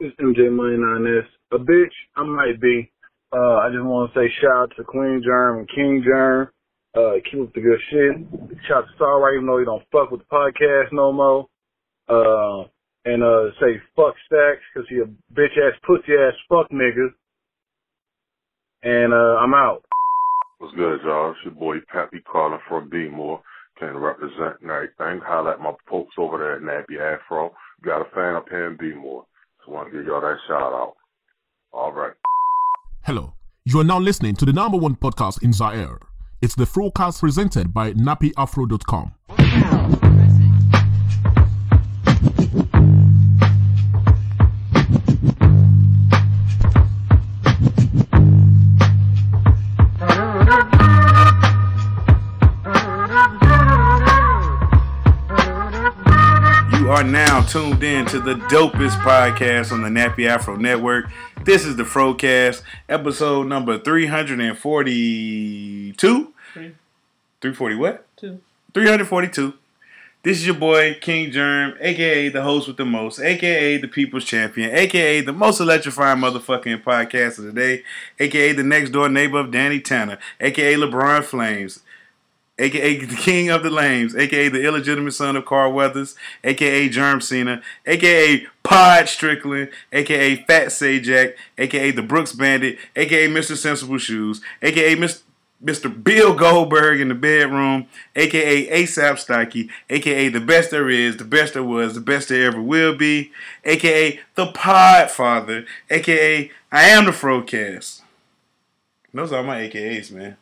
It's MJ Money 9S. A bitch, I might be. Uh, I just want to say shout out to Queen Germ and King Germ. Uh, keep up the good shit. Shout out to Starlight, even though you don't fuck with the podcast no more. Uh, and, uh, say fuck Stacks, cause he a bitch ass, pussy ass fuck nigga. And, uh, I'm out. What's good, y'all? It's your boy Pappy calling from B-More. Can represent and everything. Holla at my folks over there at Nappy Afro. Got a fan up here in B-More. Want to give y'all that shout out. All right. Hello. You are now listening to the number one podcast in Zaire. It's the Frocast presented by nappyafro.com. are now tuned in to the dopest podcast on the Nappy Afro Network. This is the Frocast, episode number 342. 340 what? Two. 342. This is your boy, King Germ, aka the host with the most, aka the people's champion, aka the most electrifying motherfucking podcast of the day, aka the next door neighbor of Danny Tanner, aka LeBron Flames, aka the king of the lames, aka the illegitimate son of Carl Weathers, aka Germ Cena, aka Pod Strickland, aka Fat Sajak, aka the Brooks Bandit, aka Mr. Sensible Shoes, aka Mr. Bill Goldberg in the bedroom, aka ASAP Stocky, aka the best there is, the best there was, the best there ever will be, aka the Podfather, aka I am the Frocast. Those are my AKAs, man.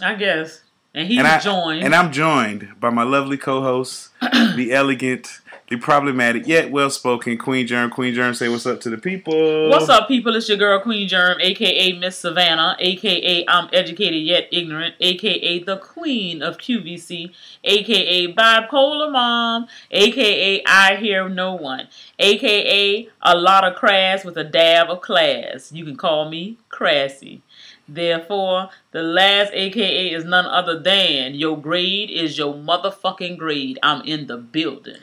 I guess. And he's and I, joined. And I'm joined by my lovely co-host, the elegant, the problematic yet well-spoken Queen Germ. Queen Germ, say what's up to the people. What's up, people? It's your girl Queen Germ, aka Miss Savannah, aka I'm educated yet ignorant, aka the Queen of QVC, aka Bipolar Mom, aka I hear no one, aka a lot of crass with a dab of class. You can call me Crassy. Therefore, the last AKA is none other than your grade is your motherfucking grade. I'm in the building.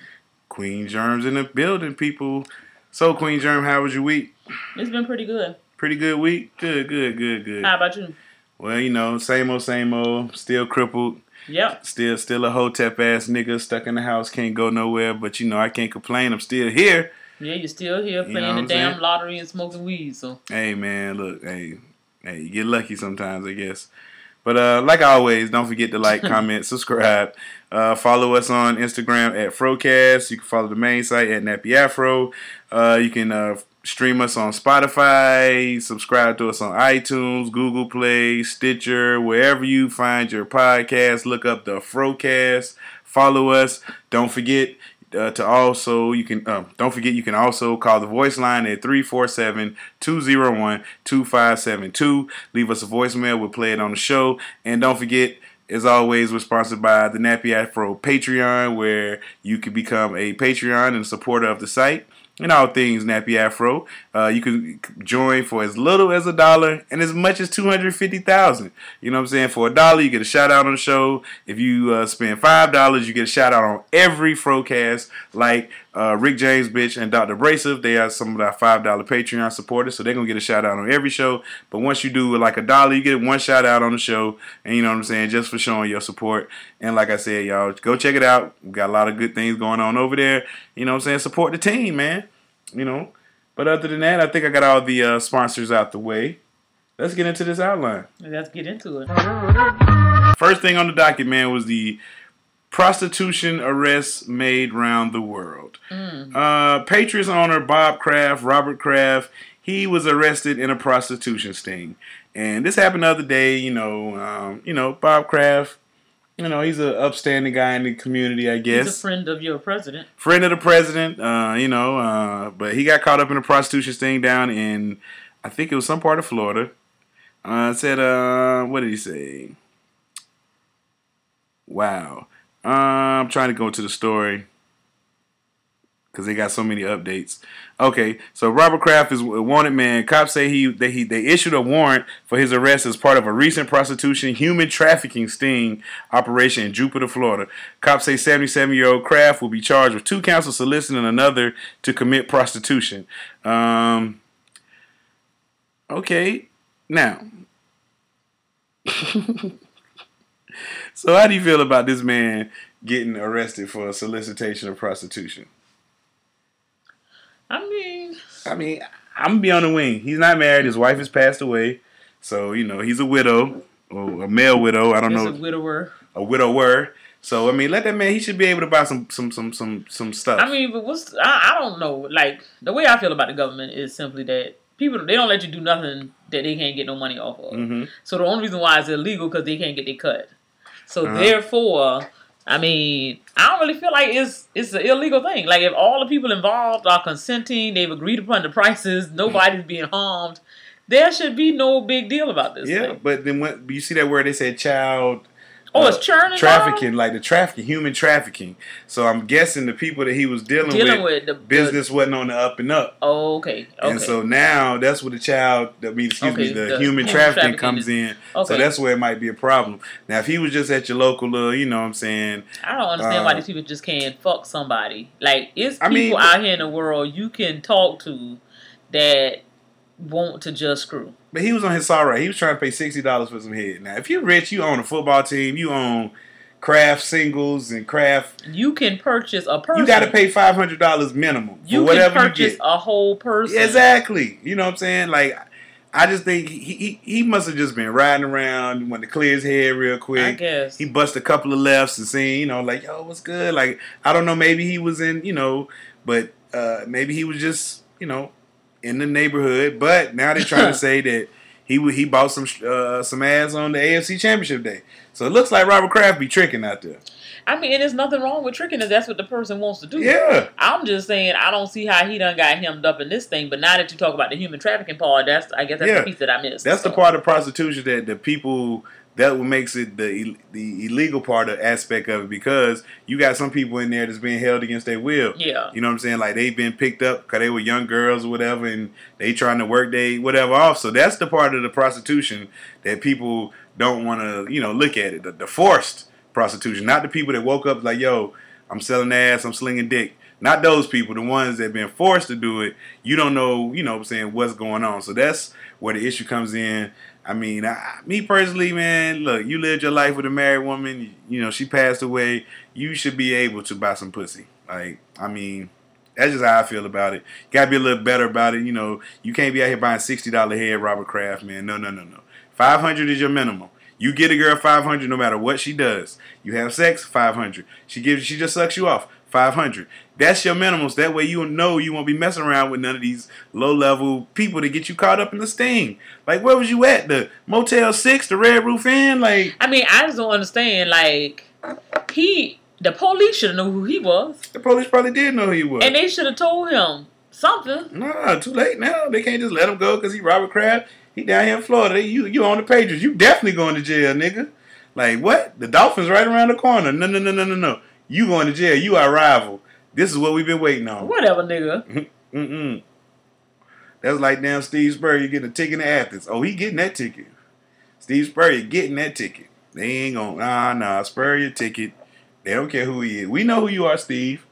Queen Germ's in the building, people. So, Queen Germ, how was your week? It's been pretty good. Pretty good week? Good, good, good, good. How about you? Well, you know, same old, same old. Still crippled. Yep. Still, still a hotep ass nigga stuck in the house, can't go nowhere. But you know, I can't complain. I'm still here. Yeah, you're still here You playing know the damn saying? lottery and smoking weed. So Hey man, look, hey, hey, you get lucky sometimes, I guess. But uh, like always, don't forget to like, comment, subscribe. Uh, follow us on Instagram at Frocast. You can follow the main site at Nappy Afro. Uh, you can uh, stream us on Spotify. Subscribe to us on iTunes, Google Play, Stitcher, wherever you find your podcast. Look up the Frocast. Follow us. Don't forget uh, to also you can um, don't forget you can also call the voice line at 347-201-2572 leave us a voicemail. We'll play it on the show. And don't forget as always we're sponsored by the nappy afro patreon where you can become a patreon and supporter of the site and all things nappy afro. Uh, you can join for as little as a dollar and as much as 250000 you know what i'm saying? For a dollar you get a shout out on the show. If you uh, spend five dollars you get a shout out on every frocast like uh, rick james bitch and dr brasive they are some of our five dollar patreon supporters so they're gonna get a shout out on every show. But once you do like a dollar you get one shout out on the show. And you know what i'm saying? Just for showing your support. And like i said y'all go check it out. We got a lot of good things going on over there. You know what i'm saying? Support the team man you know but other than that, I think I got all the uh, sponsors out the way. Let's get into this outline. let's get into it. First thing on the docket, man, was the prostitution arrests made round the world. Uh, Patriots owner Bob Kraft, Robert Kraft, he was arrested in a prostitution sting, and this happened the other day. You know, um, you know Bob Kraft. You know, he's an upstanding guy in the community, I guess He's a friend of your president. friend of the president, uh, you know, uh, but he got caught up in a prostitution thing down in, I think it was some part of Florida. Uh, said, uh, what did he say? Wow. Uh, I'm trying to go to the story. Because they got so many updates. Okay, so Robert Kraft is a wanted man. Cops say he they he they issued a warrant for his arrest as part of a recent prostitution human trafficking sting operation in Jupiter, Florida. Cops say 77 year old Kraft will be charged with two counts of soliciting another to commit prostitution. Um. Okay, now. so how do you feel about this man getting arrested for solicitation of prostitution? I mean, I mean, I'm gonna be on the wing. He's not married. His wife has passed away, so you know he's a widow or a male widow. I don't he's know a widower. a widower. So I mean, let that man. He should be able to buy some some some some some stuff. I mean, but what's I, I don't know. Like the way I feel about the government is simply that people they don't let you do nothing that they can't get no money off of. hmm So the only reason why it's illegal because they can't get their cut. So Uh-huh. therefore, I mean, I don't really feel like it's it's an illegal thing. Like if all the people involved are consenting, they've agreed upon the prices, nobody's being harmed. There should be no big deal about this. Yeah, thing. but then when you see that word they said child Oh, uh, it's churning trafficking, like the trafficking, human trafficking. So I'm guessing the people that he was dealing, Dealing with, with the business wasn't on the up and up. Oh, okay. Okay. And so now that's where the child, I mean, excuse me, the, the human human trafficking trafficking comes is- in. okay. So that's where it might be a problem. Now, if he was just at your local little, you know what I'm saying? I don't understand why uh, these people just can't fuck somebody. Like it's I people mean- out here in the world you can talk to that want to just screw. But he was on his all right. He was trying to pay $60 for some head. Now, if you're rich, you own a football team, you own craft singles and craft, You can purchase a person. you got to pay $500 minimum for You can whatever you purchase get. a whole person. Exactly. You know what I'm saying? Like, I just think he he, he must have just been riding around, wanted to clear his head real quick. I guess. He bust a couple of lefts and saying, you know, like, yo, what's good? Like, I don't know, maybe he was in, you know, but uh, maybe he was just, you know, in the neighborhood. But now they're trying to say that he he bought some uh, some ass on the AFC Championship day. So it looks like Robert Kraft be tricking out there. I mean, and there's nothing wrong with tricking if that's what the person wants to do. Yeah. I'm just saying I don't see how he done got hemmed up in this thing. But now that you talk about the human trafficking part, that's I guess that's Yeah. the piece that I missed. That's the part of prostitution that the people that what makes it the the illegal part of aspect of it because you got some people in there that's being held against their will. Yeah. You know what I'm saying? Like they've been picked up because they were young girls or whatever, and they trying to work they whatever off. So that's the part of the prostitution that people don't want to you know look at it. The, the forced prostitution, not the people that woke up like yo, I'm selling ass, I'm slinging dick. Not those people, the ones that been forced to do it. You don't know, you know what I'm saying, what's going on. So that's where the issue comes in. I mean, I, me personally, man, look, you lived your life with a married woman. You know, she passed away. You should be able to buy some pussy. Like, I mean, that's just how I feel about it. You gotta be a little better about it. You know, you can't be out here buying sixty dollar head Robert Kraft, man. No, no, no, no. Five hundred is your minimum. You get a girl five hundred no matter what she does. You have sex, five hundred. She gives, she just sucks you off, five hundred. That's your minimums. That way you know you won't be messing around with none of these low level people to get you caught up in the sting. Like where was you at? The Motel Six, the Red Roof Inn? Like I mean, I just don't understand. Like he, the police should have known who he was, the police probably did know who he was. and they should have told him something. Nah, too late now. They can't just let him go because he Robert Kraft. He down here in Florida. They, you you on the pages. You definitely going to jail, nigga. Like what? The Dolphins right around the corner. No, no, no, no, no, no. You going to jail. You our rival. This is what we've been waiting on. Whatever, nigga. Mm-mm. That's like damn Steve Spurrier getting a ticket to Athens. Oh, he getting that ticket. Steve Spurrier getting that ticket. They ain't gonna nah nah Spurrier ticket. They don't care who he is. We know who you are, Steve.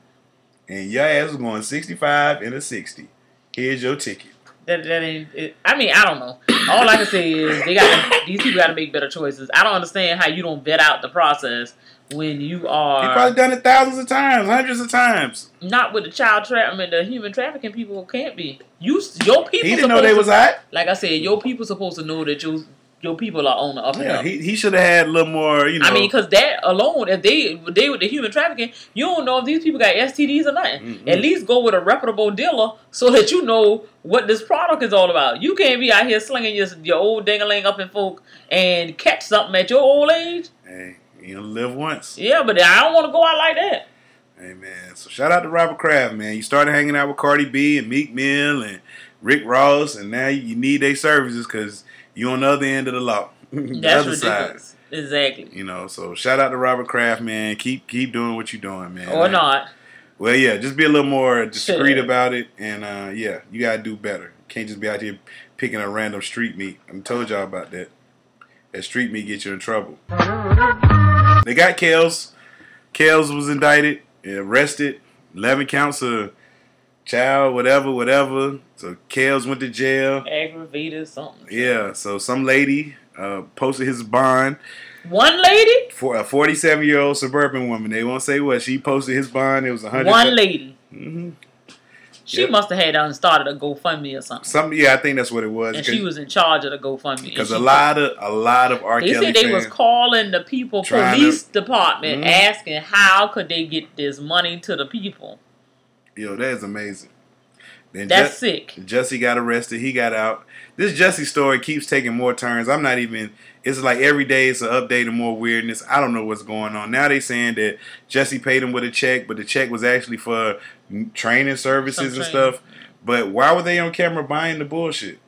And your ass is going 65 and a 60. Here's your ticket. That, that ain't. It, I mean, I don't know. All I can say is they got these people got to make better choices. I don't understand how you don't vet out the process when you are. He probably done it thousands of times, hundreds of times. not with the child trafficking, I mean, the human trafficking people can't be. You, your people. He didn't know they supposed was to- hot. Like I said, your people supposed to know that your your people are on the up and Yeah, up. he, he should have had a little more, you know. I mean, because that alone, if they they with the human trafficking, you don't know if these people got STDs or nothing. Mhm. At least go with a reputable dealer so that you know what this product is all about. You can't be out here slinging your your old dingaling up in folk and catch something at your old age. hey, you know, live once. Yeah, but I don't want to go out like that. Hey man, so shout out to Robert Kraft, man. You started hanging out with Cardi B and Meek Mill and Rick Ross, and now you need their services because you on the other end of the law, the That's other side. ridiculous. Exactly. You know, so shout out to Robert Kraft, man. Keep keep doing what you're doing, man. Or not. Well, yeah, just be a little more discreet about it, and uh, yeah, you gotta do better. Can't just be out here picking a random street meat. I told y'all about that. That street meat get you in trouble. They got Kels. Kels was indicted, arrested, eleven counts of child, whatever, whatever. So Kels went to jail. Aggravated something. Yeah, so some lady uh, posted his bond One lady? for a 47 year old suburban woman. They won't say what she posted his bond. It was a hundred. One lady. hmm She Yep. must have had done started a GoFundMe or something. Some yeah, I think that's what it was. And she was in charge of the GoFundMe. because a lot of a lot of R. They Kelly said they was calling the people police department Mhm. asking how could they get this money to the people. Yo, that is amazing. Then That's Ju- sick. Jussie got arrested. He got out. This Jussie story keeps taking more turns. I'm not even. It's like every day it's an update and more weirdness. I don't know what's going on. Now they saying that Jussie paid him with a check, but the check was actually for training services Some and training. stuff. But why were they on camera buying the bullshit?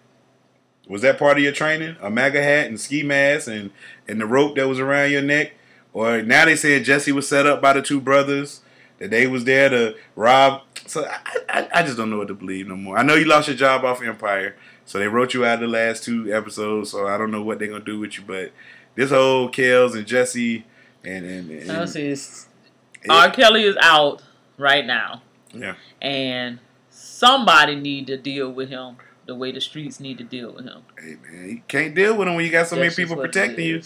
Was that part of your training? A MAGA hat and ski mask and and the rope that was around your neck? Or now they saying Jussie was set up by the two brothers that they was there to rob. So I, I, I just don't know what to believe no more. I know you lost your job off Empire, so they wrote you out of the last two episodes. So I don't know what they're gonna do with you. But this whole Kels and Jussie and and, and see, R. Kelly is out right now, yeah, and somebody need to deal with him the way the streets need to deal with him. hey man, you can't deal with him when you got so many That's just people protecting you.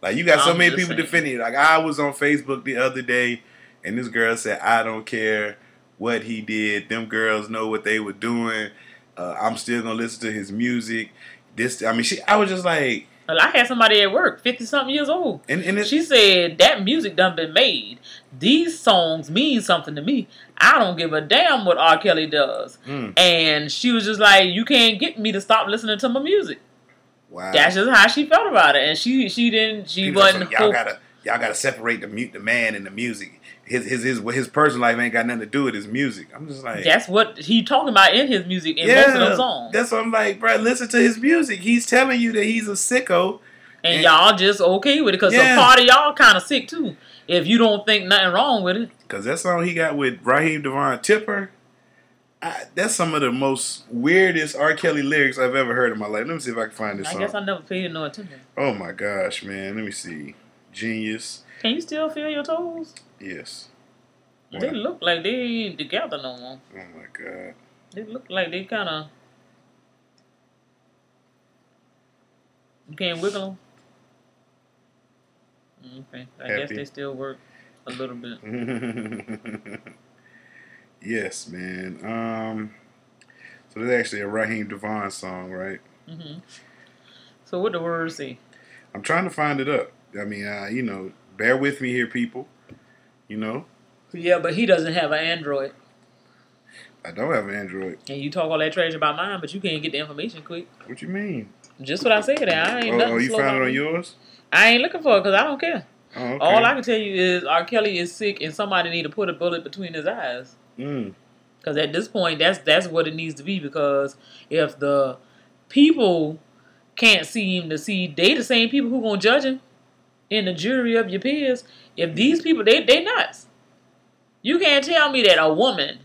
Like you got so I'm many people saying. defending you. Like I was on Facebook the other day, and this girl said, "I don't care what he did. Them girls know what they were doing. Uh, I'm still gonna listen to his music." This, I mean, she. I was just like, Well, I had somebody at work, fifty something years old. and and She said that music done been made. These songs mean something to me. I don't give a damn what R. Kelly does. mm, And she was just like, "You can't get me to stop listening to my music." wow. That's just how she felt about it, and she she didn't she People wasn't. y'all gotta y'all gotta separate the mute the man and the music. His his his his personal life ain't got nothing to do with his music. I'm just like, That's what he talking about in his music in most of them songs. That's what I'm like, bro. Listen to his music. He's telling you that he's a sicko. and and- y'all just okay with it because Yeah. a part of y'all kind of sick too. If you don't think nothing wrong with it, Cause that song he got with Raheem DeVaughn Tipper, I, that's some of the most weirdest R. Kelly lyrics I've ever heard in my life. Let me see if I can find this I song. guess I never paid no attention. oh my gosh, man. Let me see. Genius. Can you still feel your toes? Yes. They look like they ain't together no more. Oh my god. They look like they kind of. You can't wiggle them. Okay, I guess they still work a little bit. yes, man. Um. So there's actually a Raheem DeVaughn song, right? Mm-hmm. So what the words say? I'm trying to find it up. I mean, uh, you know, bear with me here, people. You know, Yeah, but he doesn't have an Android. I don't have an Android. And you talk all that trash about mine, but you can't get the information quick. What you mean? Just what I said. I ain't Oh, oh, you found it on yours? I ain't looking for it because I don't care. Oh, okay. All I can tell you is R. Kelly is sick, and somebody need to put a bullet between his eyes. Mm. Because at this point, that's that's what it needs to be. Because if the people can't see him to see, they the same people who gonna judge him in the jury of your peers. If these people, they they nuts. You can't tell me that a woman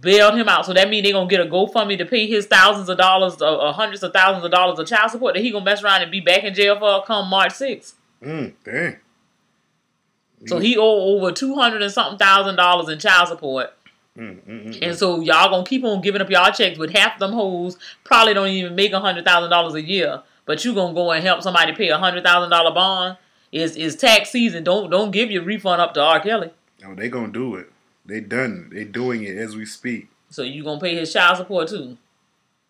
bailed him out, so that means they're gonna get a GoFundMe to pay his thousands of dollars, or, or hundreds of thousands of dollars of child support. That he gonna mess around and be back in jail for come March 6th. Mm. Dang. So he owe over two hundred and something thousand dollars in child support. Mm, mm, mm, And so y'all gonna keep on giving up y'all checks with half them hoes probably don't even make a hundred thousand dollars a year. But you gonna go and help somebody pay a hundred thousand dollar bond. Is is tax season. Don't don't give your refund up to R. Kelly. Oh, they gonna do it. They done. They doing it as we speak. So you gonna pay his child support too.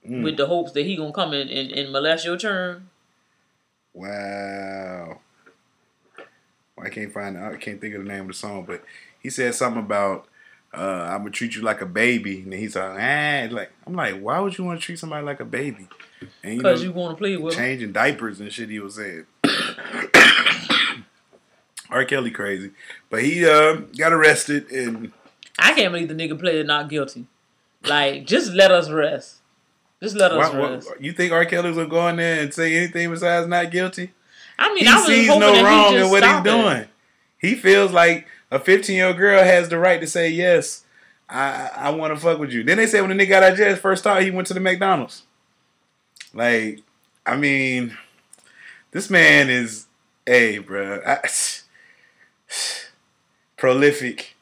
Mm. With the hopes that he gonna come in and, and molest your churn. Wow. I can't find. I can't think of the name of the song, but he said something about uh, "I'm gonna treat you like a baby," and he's like, "Ah," like I'm like, why would you want to treat somebody like a baby? And you know, you wanna play with him. changing diapers and shit. He was saying. R. Kelly crazy, but he uh, got arrested and I can't believe the nigga pleaded not guilty. Like, just let us rest. Just let us why, why- rest. you think R. Kelly's gonna go in there and say anything besides not guilty? I mean, he I was sees hoping no that wrong in what he's stop it. doing. He feels like A 15 year old girl has the right to say yes. I I want to fuck with you. Then they say when the nigga got out of jail, first thought he went to the McDonald's. Like, I mean, this man is, hey, bro, I, prolific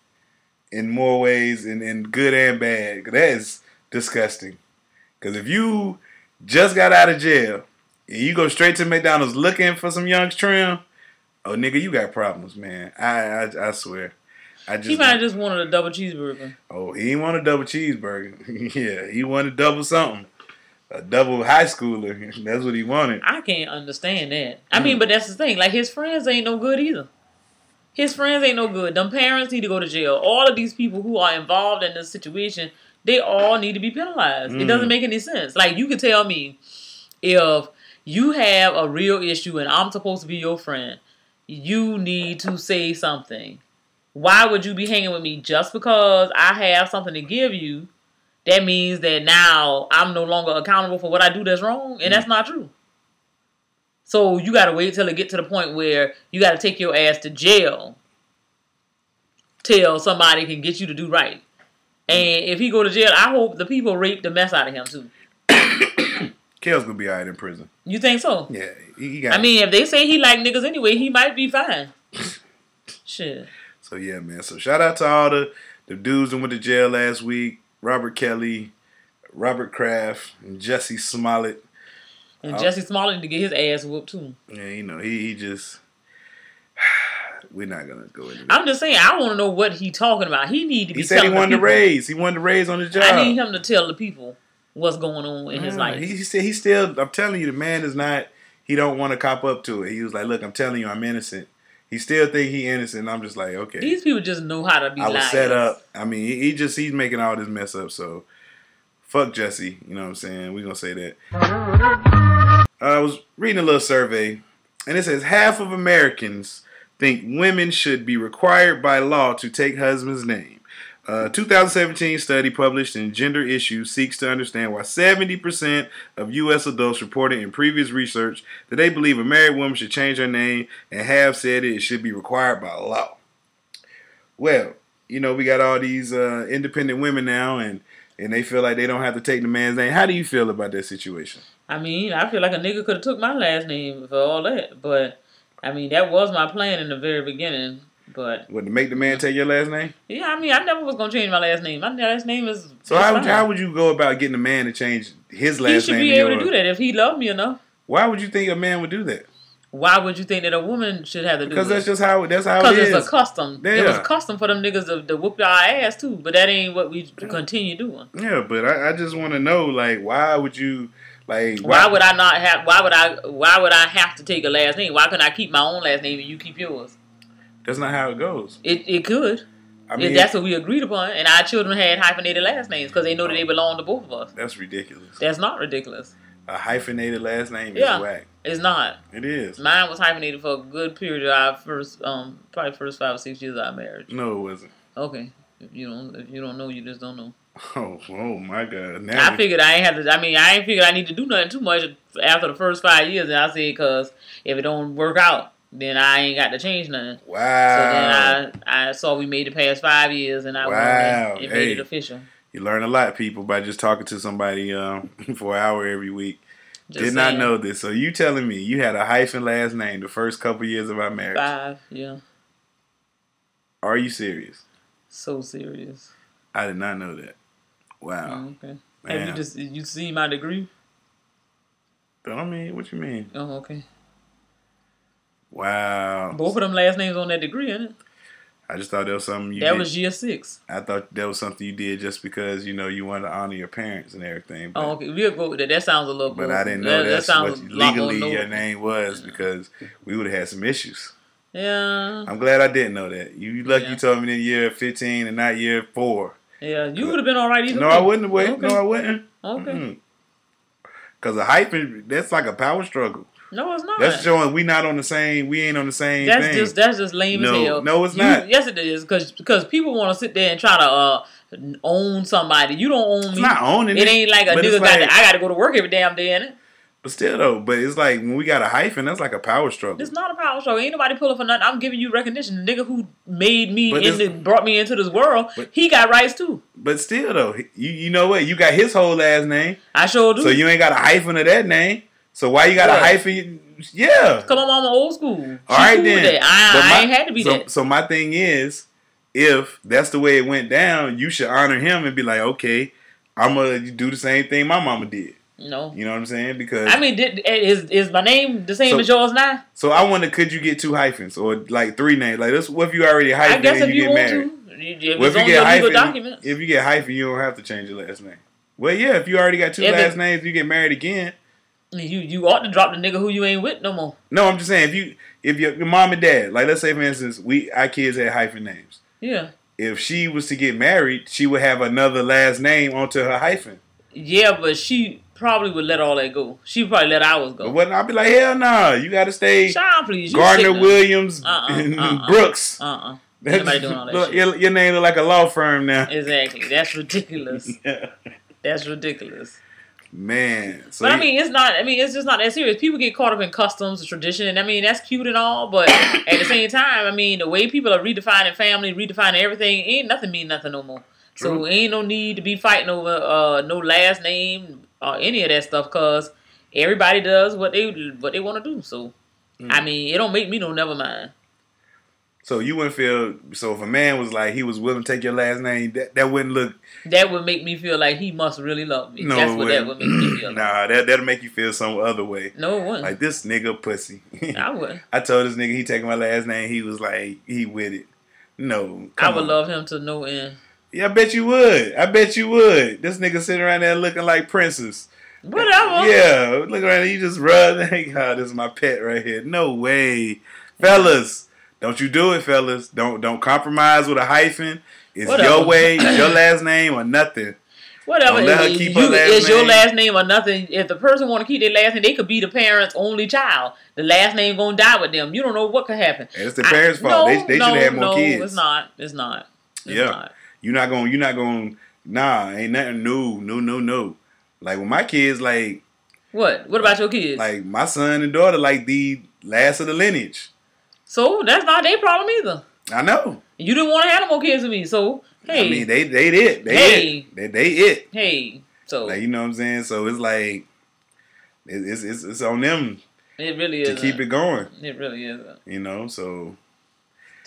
in more ways, in, in good and bad. That is disgusting. Because if you just got out of jail and you go straight to McDonald's looking for some young trim, oh nigga, you got problems, man. I I, I swear. I just He might have just wanted a double cheeseburger. oh he didn't want a double cheeseburger. yeah, he wanted double something. A double high schooler. That's what he wanted. I can't understand that. I mm. mean, but that's the thing. Like his friends ain't no good either. His friends ain't no good. Them parents need to go to jail. All of these people who are involved in this situation, they all need to be penalized. It doesn't mm. make any sense. Like you can tell me if you have a real issue and I'm supposed to be your friend, you need to say something. Why would you be hanging with me just because I have something to give you? That means that now I'm no longer accountable for what I do that's wrong, and that's mm. not true. So you got to wait till it get to the point where you got to take your ass to jail till somebody can get you to do right. And if he go to jail, I hope the people rape the mess out of him too. Kel's gonna be alright in prison. You think so? Yeah, he, he got. I mean, if they say he like niggas anyway, he might be fine. Shit. So yeah, man. So shout out to all the the dudes that went to jail last week: Robert Kelly, Robert Kraft, and Jussie Smollett. And Oh. Jussie Smollett need to get his ass whooped too. Yeah, you know he, he just. We're not gonna go into that. I'm just saying, I want to know what he talking about. He need to be. He said he the wanted to raise. He wanted to raise on his job. I need him to tell the people what's going on in his life. He, he said he still. I'm telling you, the man is not. He don't want to cop up to it. He was like, "Look, I'm telling you, I'm innocent." He still think he innocent. I'm just like, okay. These people just know how to be I was liars. set up. I mean, he, he just he's making all this mess up. So, fuck Jussie. You know what I'm saying? We gonna say that. I was reading a little survey, and it says half of Americans think women should be required by law to take husband's name. A 2017 study published in Gender Issues seeks to understand why 70% of U.S. adults reported in previous research that they believe a married woman should change her name and have said it should be required by law. Well, you know, we got all these uh, independent women now, and and they feel like they don't have to take the man's name. How do you feel about that situation? I mean, I feel like a nigga could have took my last name for all that, but I mean, that was my plan in the very beginning. But What to make the man take your last name? yeah, I mean, I never was gonna change my last name. My last name is. So how would, fine. how would you go about getting a man to change his last name? he should name? be to able to yours? do that if he loved me enough. Why would you think a man would do that? Why would you think that a woman should have to do Because that's just how that's how Because it it's is. a custom. It was Yeah. custom for them niggas to, to whoop our ass too, but that ain't what we continue doing. yeah, but I, I just want to know, like, why would you, like, Why would I not have? Why would I? Why would I have to take a last name? Why couldn't I keep my own last name and you keep yours? That's not how it goes. It it could. I mean, that's what we agreed upon, and our children had hyphenated last names because they know that they belong to both of us. that's ridiculous. That's not ridiculous. A hyphenated last name Yeah. is whack. It's not. It is. Mine was hyphenated for a good period of our first, um, probably first five or six years of our marriage. No, it wasn't. Okay, if you don't, if you don't know, you just don't know. Oh, oh my God! Now I figured I ain't have to. I mean, I ain't figured I need to do nothing too much after the first five years, and I said because if it don't work out, then I ain't got to change nothing. Wow. So then I, I saw we made it past five years, and I Wow. and, and Hey. made it official. You learn a lot, people, by just talking to somebody um, for an hour every week. Just Did not know this. So you telling me you had a hyphen last name the first couple years of our marriage? Five, yeah, Are you serious? so serious. I did not know that. Wow. Oh, okay. Have you just you see my degree? I mean, what you mean? Oh, okay. Wow. Both of them last names on that degree, isn't it? I just thought that was something you that did. was year six. I thought that was something you did just because you know you wanted to honor your parents and everything. But, Oh, okay. We'll go with that. That sounds a little. but cool. I didn't know that, that's that sounds what legally your name was because we would have had some issues. Yeah, I'm glad I didn't know that. You you lucky Yeah. you told me in year 15 and not year four. Yeah. You would have been all right either. No, way. I wouldn't have waited. Okay. No, I wouldn't. Okay. Because a hyphen, that's like a power struggle. No, it's not. That's showing we not on the same. We ain't on the same That's thing. just that's just lame No, as hell. no, it's You- not. Yes, it is because because people want to sit there and try to uh own somebody. You don't own it's me. not owning it it. ain't like a nigga it's got. to, I got to go to work every damn day in it. But still though, but it's like when we got a hyphen, that's like a power struggle. It's not a power struggle. Ain't nobody pulling for nothing. I'm giving you recognition. The nigga who made me But in this- the, brought me into this world, But- he got rights too. But still though, you you know what? You got his whole last name, I sure do. so you ain't got a hyphen of that name. So why you got What? a hyphen? Yeah. Come on, mama, old school. All right cool then. I, But I ain't had to be so, that. So my thing is, if that's the way it went down, you should honor him and be like, okay, I'm gonna do the same thing my mama did. No. You know what I'm saying? Because I mean, did, eh, is is my name the same So- as yours now? so I wonder, could you get two hyphens or like three names? Like this, what if you already I hyphen guess and if you you, get want married? to, Well, if you get hyphen, if you get hyphen, you don't have to change your last name. Well, yeah, if you already got two If last it- names, you get married again. You you ought to drop the nigga who you ain't with no more. No, I'm just saying if you if your, your mom and dad, like let's say for instance, we our kids had hyphen names. Yeah. If she was to get married, she would have another last name onto her hyphen. Yeah, but she probably would let all that go. She probably let ours go. what I'd be like, hell no, you got to stay Sean, please. Gardner. Williams Uh-uh, and uh-uh. Brooks. Uh-uh. That's- doing all that look, shit. Your, your name look like a law firm now. Exactly. That's ridiculous. yeah. That's ridiculous. Man, so But I mean, it's not. I mean, it's just not that serious. People get caught up in customs and tradition, and I mean, that's cute and all. But at the same time, I mean, the way people are redefining family, redefining everything, ain't nothing mean nothing no more. True. So ain't no need to be fighting over uh no last name or any of that stuff, cause everybody does what they what they want to do. So Mm. I mean, it don't make me no never mind. so you wouldn't feel. So if a man was like he was willing to take your last name, that that wouldn't look. That would make me feel like he must really love me. No, that's what that wouldn't. make me feel. like. nah, that that'll make you feel some other way. No, it wouldn't. Like this nigga pussy. I would. I told this nigga he taking my last name. He was like he with it. No, I would on. love him to no end. Yeah, I bet you would. I bet you would. This nigga sitting around there looking like princess. Whatever. Yeah, look around. You just rub. Hey, God, this is my pet right here. No way, fellas. Don't you do it, fellas. Don't don't compromise with a hyphen. It's Whatever. your way, it's your last name or nothing. Whatever. Don't let her keep you, her last it's your last name or nothing. If the person want to keep their last name, they could be the parent's only child. The last name gonna die with them. You don't know what could happen. And it's the parents' fault. they they no, should have more no, kids. It's not. It's not. It's Yeah. not. You're not going. You're not going. Nah, ain't nothing. new. no, no, no. Like with my kids, like What? What about your kids? like my son and daughter, like the last of the lineage. so that's not their problem either. I know. You didn't want to have no more kids with me. So hey, I mean, they they it. They Hey. it. They they it. hey. So Like you know what I'm saying. So it's like it's it's, it's on them it really is to keep uh, it going. It really is. Uh. You know. So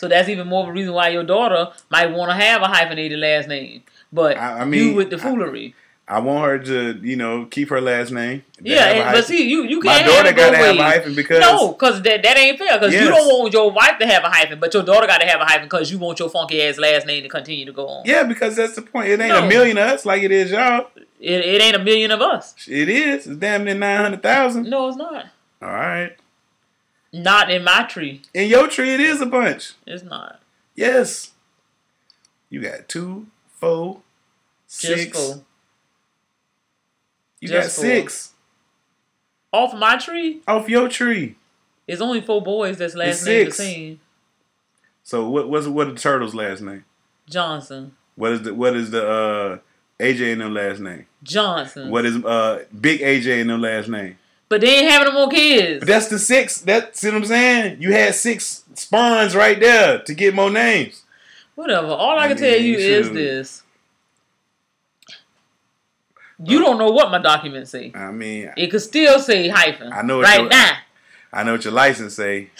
So that's even more of a reason why your daughter might want to have a hyphenated last name. But I- I mean, you with the foolery. I want her to you know keep her last name. Yeah, and, but see, you you can't My daughter have gotta have a hyphen because No, because that, that ain't fair. Because you don't want your wife to have a hyphen, but your daughter got to have a hyphen because you want your funky ass last name to continue to go on. yeah, because that's the point. It ain't No. a million of us like it is y'all. It, it ain't a million of us. It is. It's damn near nine hundred thousand. No, it's not. All right. Not in my tree. In your tree, it is a bunch. It's not. Yes. You got two, four, Just six. four. You Just got four. six Off my tree, off your tree. it's only four boys that's last It's name the six. same. So what? What's what? Are the turtles' last name? Johnson. What is the what is the uh AJ and them last name? Johnson. What is uh Big AJ and them last name? But they ain't having no more kids. But that's the six. That's see what I'm saying. You had six spawns right there to get more names. Whatever. All I, I can mean, tell you you is this. You don't know what my documents say. I mean, It could still say hyphen. I know right your- now. I know what your license say.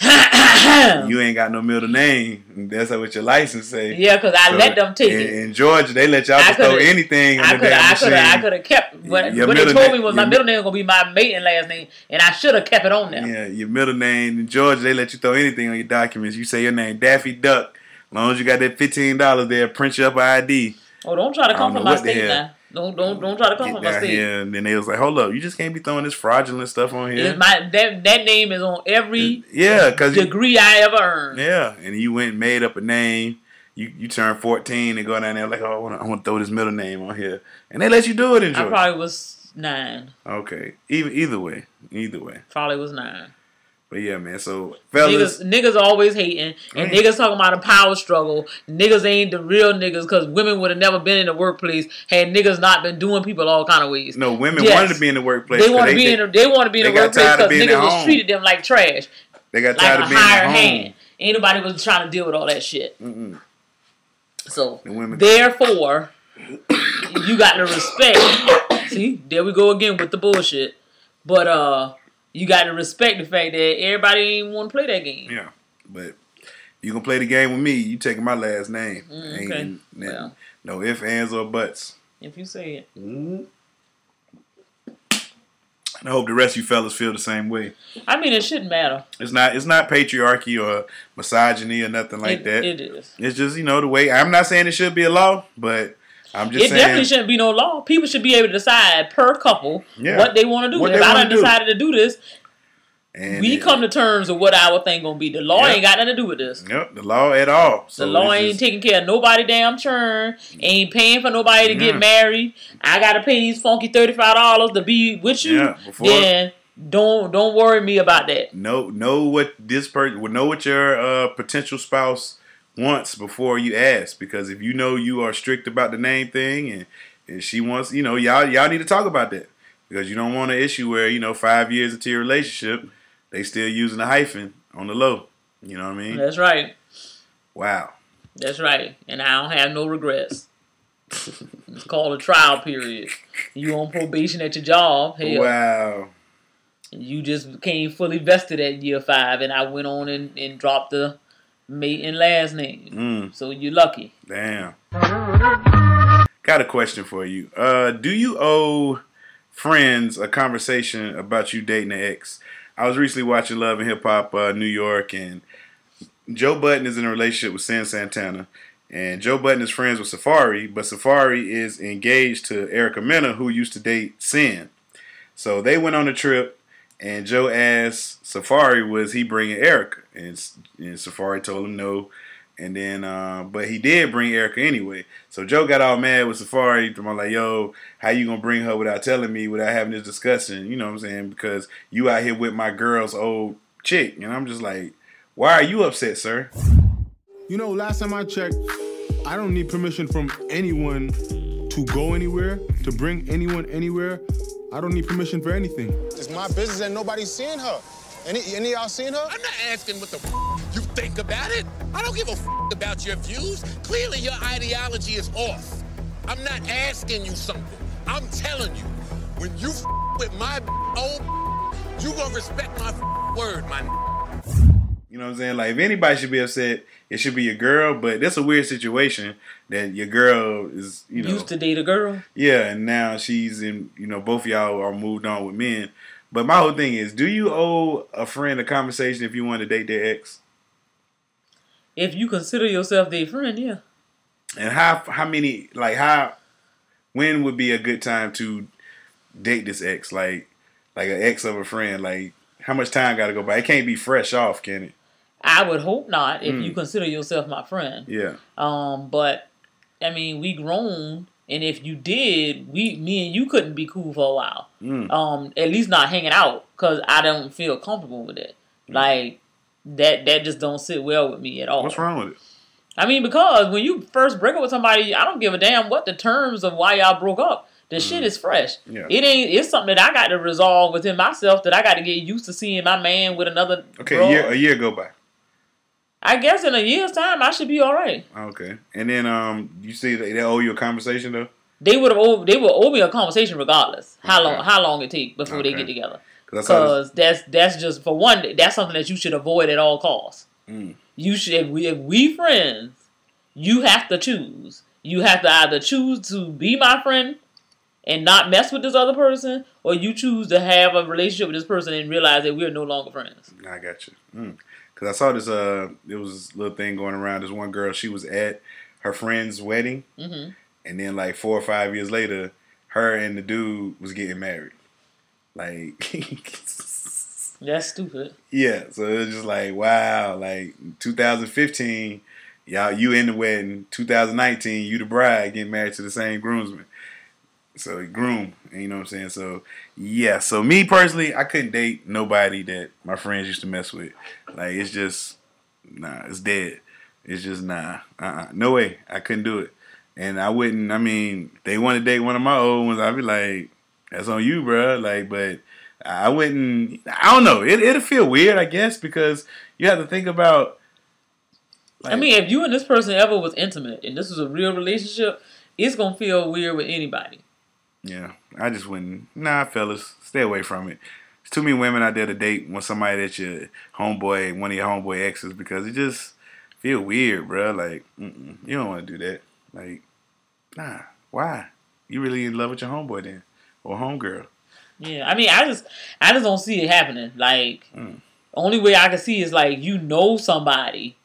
You ain't got no middle name. That's what your license say. yeah, because I So, let them take in, it. In Georgia, they let y'all just throw anything on I could damn I could machine. I could have kept what, Your what they told me was my middle name was gonna be my maiden last name, and I should have kept it on there. Yeah, your middle name in Georgia, they let you throw anything on your documents. You say your name, Daffy Duck. As long as you got that fifteen dollars there, print you up an ID. Oh, don't try to come from my state now. Don't don't don't try to come Get from my down state. here, and then they was like, "Hold up, you just can't be throwing this fraudulent stuff on here." It's my that that name is on every yeah, because degree I ever earned. yeah, and you went and made up a name. You you turned fourteen and go down there like, "Oh, I want to I want to throw this middle name on here," and they let you do it in I probably was nine. okay, either either way, either way. Probably was nine. But yeah, man. So fellas, Niggas, niggas always hating, and Right. niggas talking about a power struggle. Niggas ain't the real niggas because women would have never been in the workplace had niggas not been doing people all kind of ways. no women Yes. wanted to be in the workplace. they want to be in. The, they want to be in the workplace because niggas was home. treated them like trash, They got like tired a of being home. hand. Ain't nobody was trying to deal with all that shit. Mm-mm. So The therefore, you got to respect. See, there we go again with the bullshit. But uh, you got to respect the fact that everybody ain't want to play that game. Yeah, but you can play the game with me. You taking my last name. Mm, okay. n- Well. no ifs, ands, or buts. If you say it. And I hope the rest of you fellas feel the same way. I mean, it shouldn't matter. It's not it's not patriarchy or misogyny or nothing like it, that. It is. It's just you know the way. I'm not saying it should be a law, but I'm just It saying. definitely shouldn't be no law. People should be able to decide per couple Yeah. what they want to do. If I done do. decided to do this, and we it- come to terms of what our thing gonna be. The law Yeah. ain't got nothing to do with this. Yep, the law at all. So The law ain't just- taking care of nobody damn churn. Ain't paying for nobody to Yeah. get married. I gotta pay these funky thirty five dollars to be with you. Yeah, before- then don't don't worry me about that. know know what this person will know what your uh, potential spouse wants before you ask. Because if you know you are strict about the name thing, and, and she wants, you know, y'all y'all need to talk about that because you don't want an issue where you know five years into your relationship they still using a hyphen on the low. You know what I mean? That's right. Wow. That's right. And I don't have no regrets. it's called a trial period. You on probation at your job. Hell, Wow. you just came fully vested at year five, and I went on and, and dropped the mate and last name. Mm, So you're lucky. damn. Got a question for you. Uh, do you owe friends a conversation about you dating an ex? I was recently watching Love and Hip Hop uh, New York, and Joe Budden is in a relationship with Cyn Santana. And Joe Budden is friends with Safaree, but Safaree is engaged to Erica Mena, who used to date Cyn. So they went on a trip, and Joe asked Safaree, was he bringing Erica? And, and Safaree told him no. And then, uh, but he did bring Erica anyway. So Joe got all mad with Safaree. I'm like, yo, how you gonna bring her without telling me, without having this discussion? You know what I'm saying? Because you out here with my girl's old chick. And I'm just like, why are you upset, sir? You know, last time I checked, I don't need permission from anyone to go anywhere, to bring anyone anywhere. I don't need permission for anything. It's my business and nobody's seeing her. Any, any of y'all seen her? I'm not asking what the f- you think about it. I don't give a f- about your views. Clearly, your ideology is off. I'm not asking you something. I'm telling you, when you f- with my own, you gonna respect my f- word, my. You know what I'm saying? Like if anybody should be upset, it should be your girl. But that's a weird situation that your girl is, you know, Used to date a girl. yeah, and now she's in. You know, both of y'all are moved on with men. But my whole thing is, do you owe a friend a conversation if you want to date their ex? If you consider yourself their friend, yeah. And how how many like how when would be a good time to date this ex? Like like an ex of a friend. Like how much time got to go by? It can't be fresh off, can it? I would hope not if Mm. you consider yourself my friend. Yeah. Um, but I mean, we grown, and if you did, we, me and you couldn't be cool for a while. Mm. Um, at least not hanging out, cause I don't feel comfortable with it. Like that, that just don't sit well with me at all. What's wrong with it? I mean, because when you first break up with somebody, I don't give a damn what the terms of why y'all broke up. The shit is fresh. Mm. Yeah. It ain't. It's something that I got to resolve within myself. That I got to get used to seeing my man with another. Okay, a year a year go by. I guess in a year's time, I should be all right. Okay, and then um, you see they, they owe you a conversation though. They would have. They would owe me a conversation regardless. How Okay. long? How long it take before they get together? Because I saw Because this, that's that's just for one. That's something that you should avoid at all costs. Mm. You should. If we if we friends, you have to choose. You have to either choose to be my friend and not mess with this other person, or you choose to have a relationship with this person and realize that we're no longer friends. I got you. Because I saw this. Uh, there was this little thing going around. This one girl, she was at her friend's wedding, hmm and then like four or five years later, her and the dude was getting married. Like, That's stupid. yeah. So it was just like, wow. Like 2015, y'all, you in the wedding. 2019, you the bride getting married to the same groomsman. So groom, you know what I'm saying. So yeah. So me personally, I couldn't date nobody that my friends used to mess with. Like it's just nah, it's dead. It's just nah, uh, uh no way. I couldn't do it, and I wouldn't. I mean, they want to date one of my old ones. I'd be like, that's on you, bro. Like, but I wouldn't. I don't know. It it'll feel weird, I guess, because you have to think about. I mean, if you and this person ever was intimate and this was a real relationship, it's gonna feel weird with anybody. Yeah, I just wouldn't. Nah, fellas, stay away from it. There's too many women out there to date when somebody that's your homeboy, one of your homeboy exes, because it just feel weird, bro. Like, you don't want to do that. Like, nah, why? You really in love with your homeboy then, or homegirl? Yeah, I mean, I just, I just don't see it happening. Like, Mm. only way I can see is like you know somebody.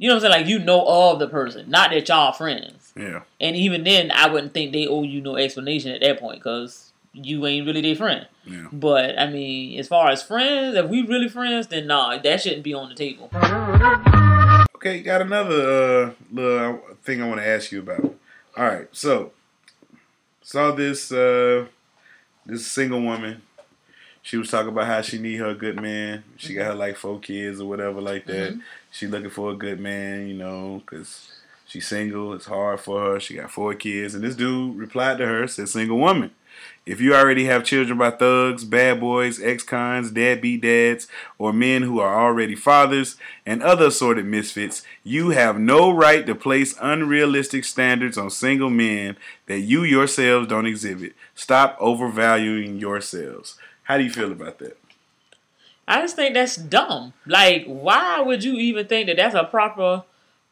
You know what I'm saying? Like you know of the person, not that y'all friends. Yeah. And even then, I wouldn't think they owe you no explanation at that point because you ain't really their friend. Yeah. But I mean, as far as friends, if we really friends, then nah, that shouldn't be on the table. Okay, got another uh, little thing I want to ask you about. All right, so saw this uh, this single woman. She was talking about how she need her a good man. She got her like four kids or whatever like that. Mhm. She looking for a good man, you know, because she's single. It's hard for her. She got four kids, and this dude replied to her, said, "Single woman." If you already have children by thugs, bad boys, ex-cons, deadbeat dads, or men who are already fathers, and other assorted misfits, you have no right to place unrealistic standards on single men that you yourselves don't exhibit. Stop overvaluing yourselves. How do you feel about that? I just think that's dumb. Like, why would you even think that that's a proper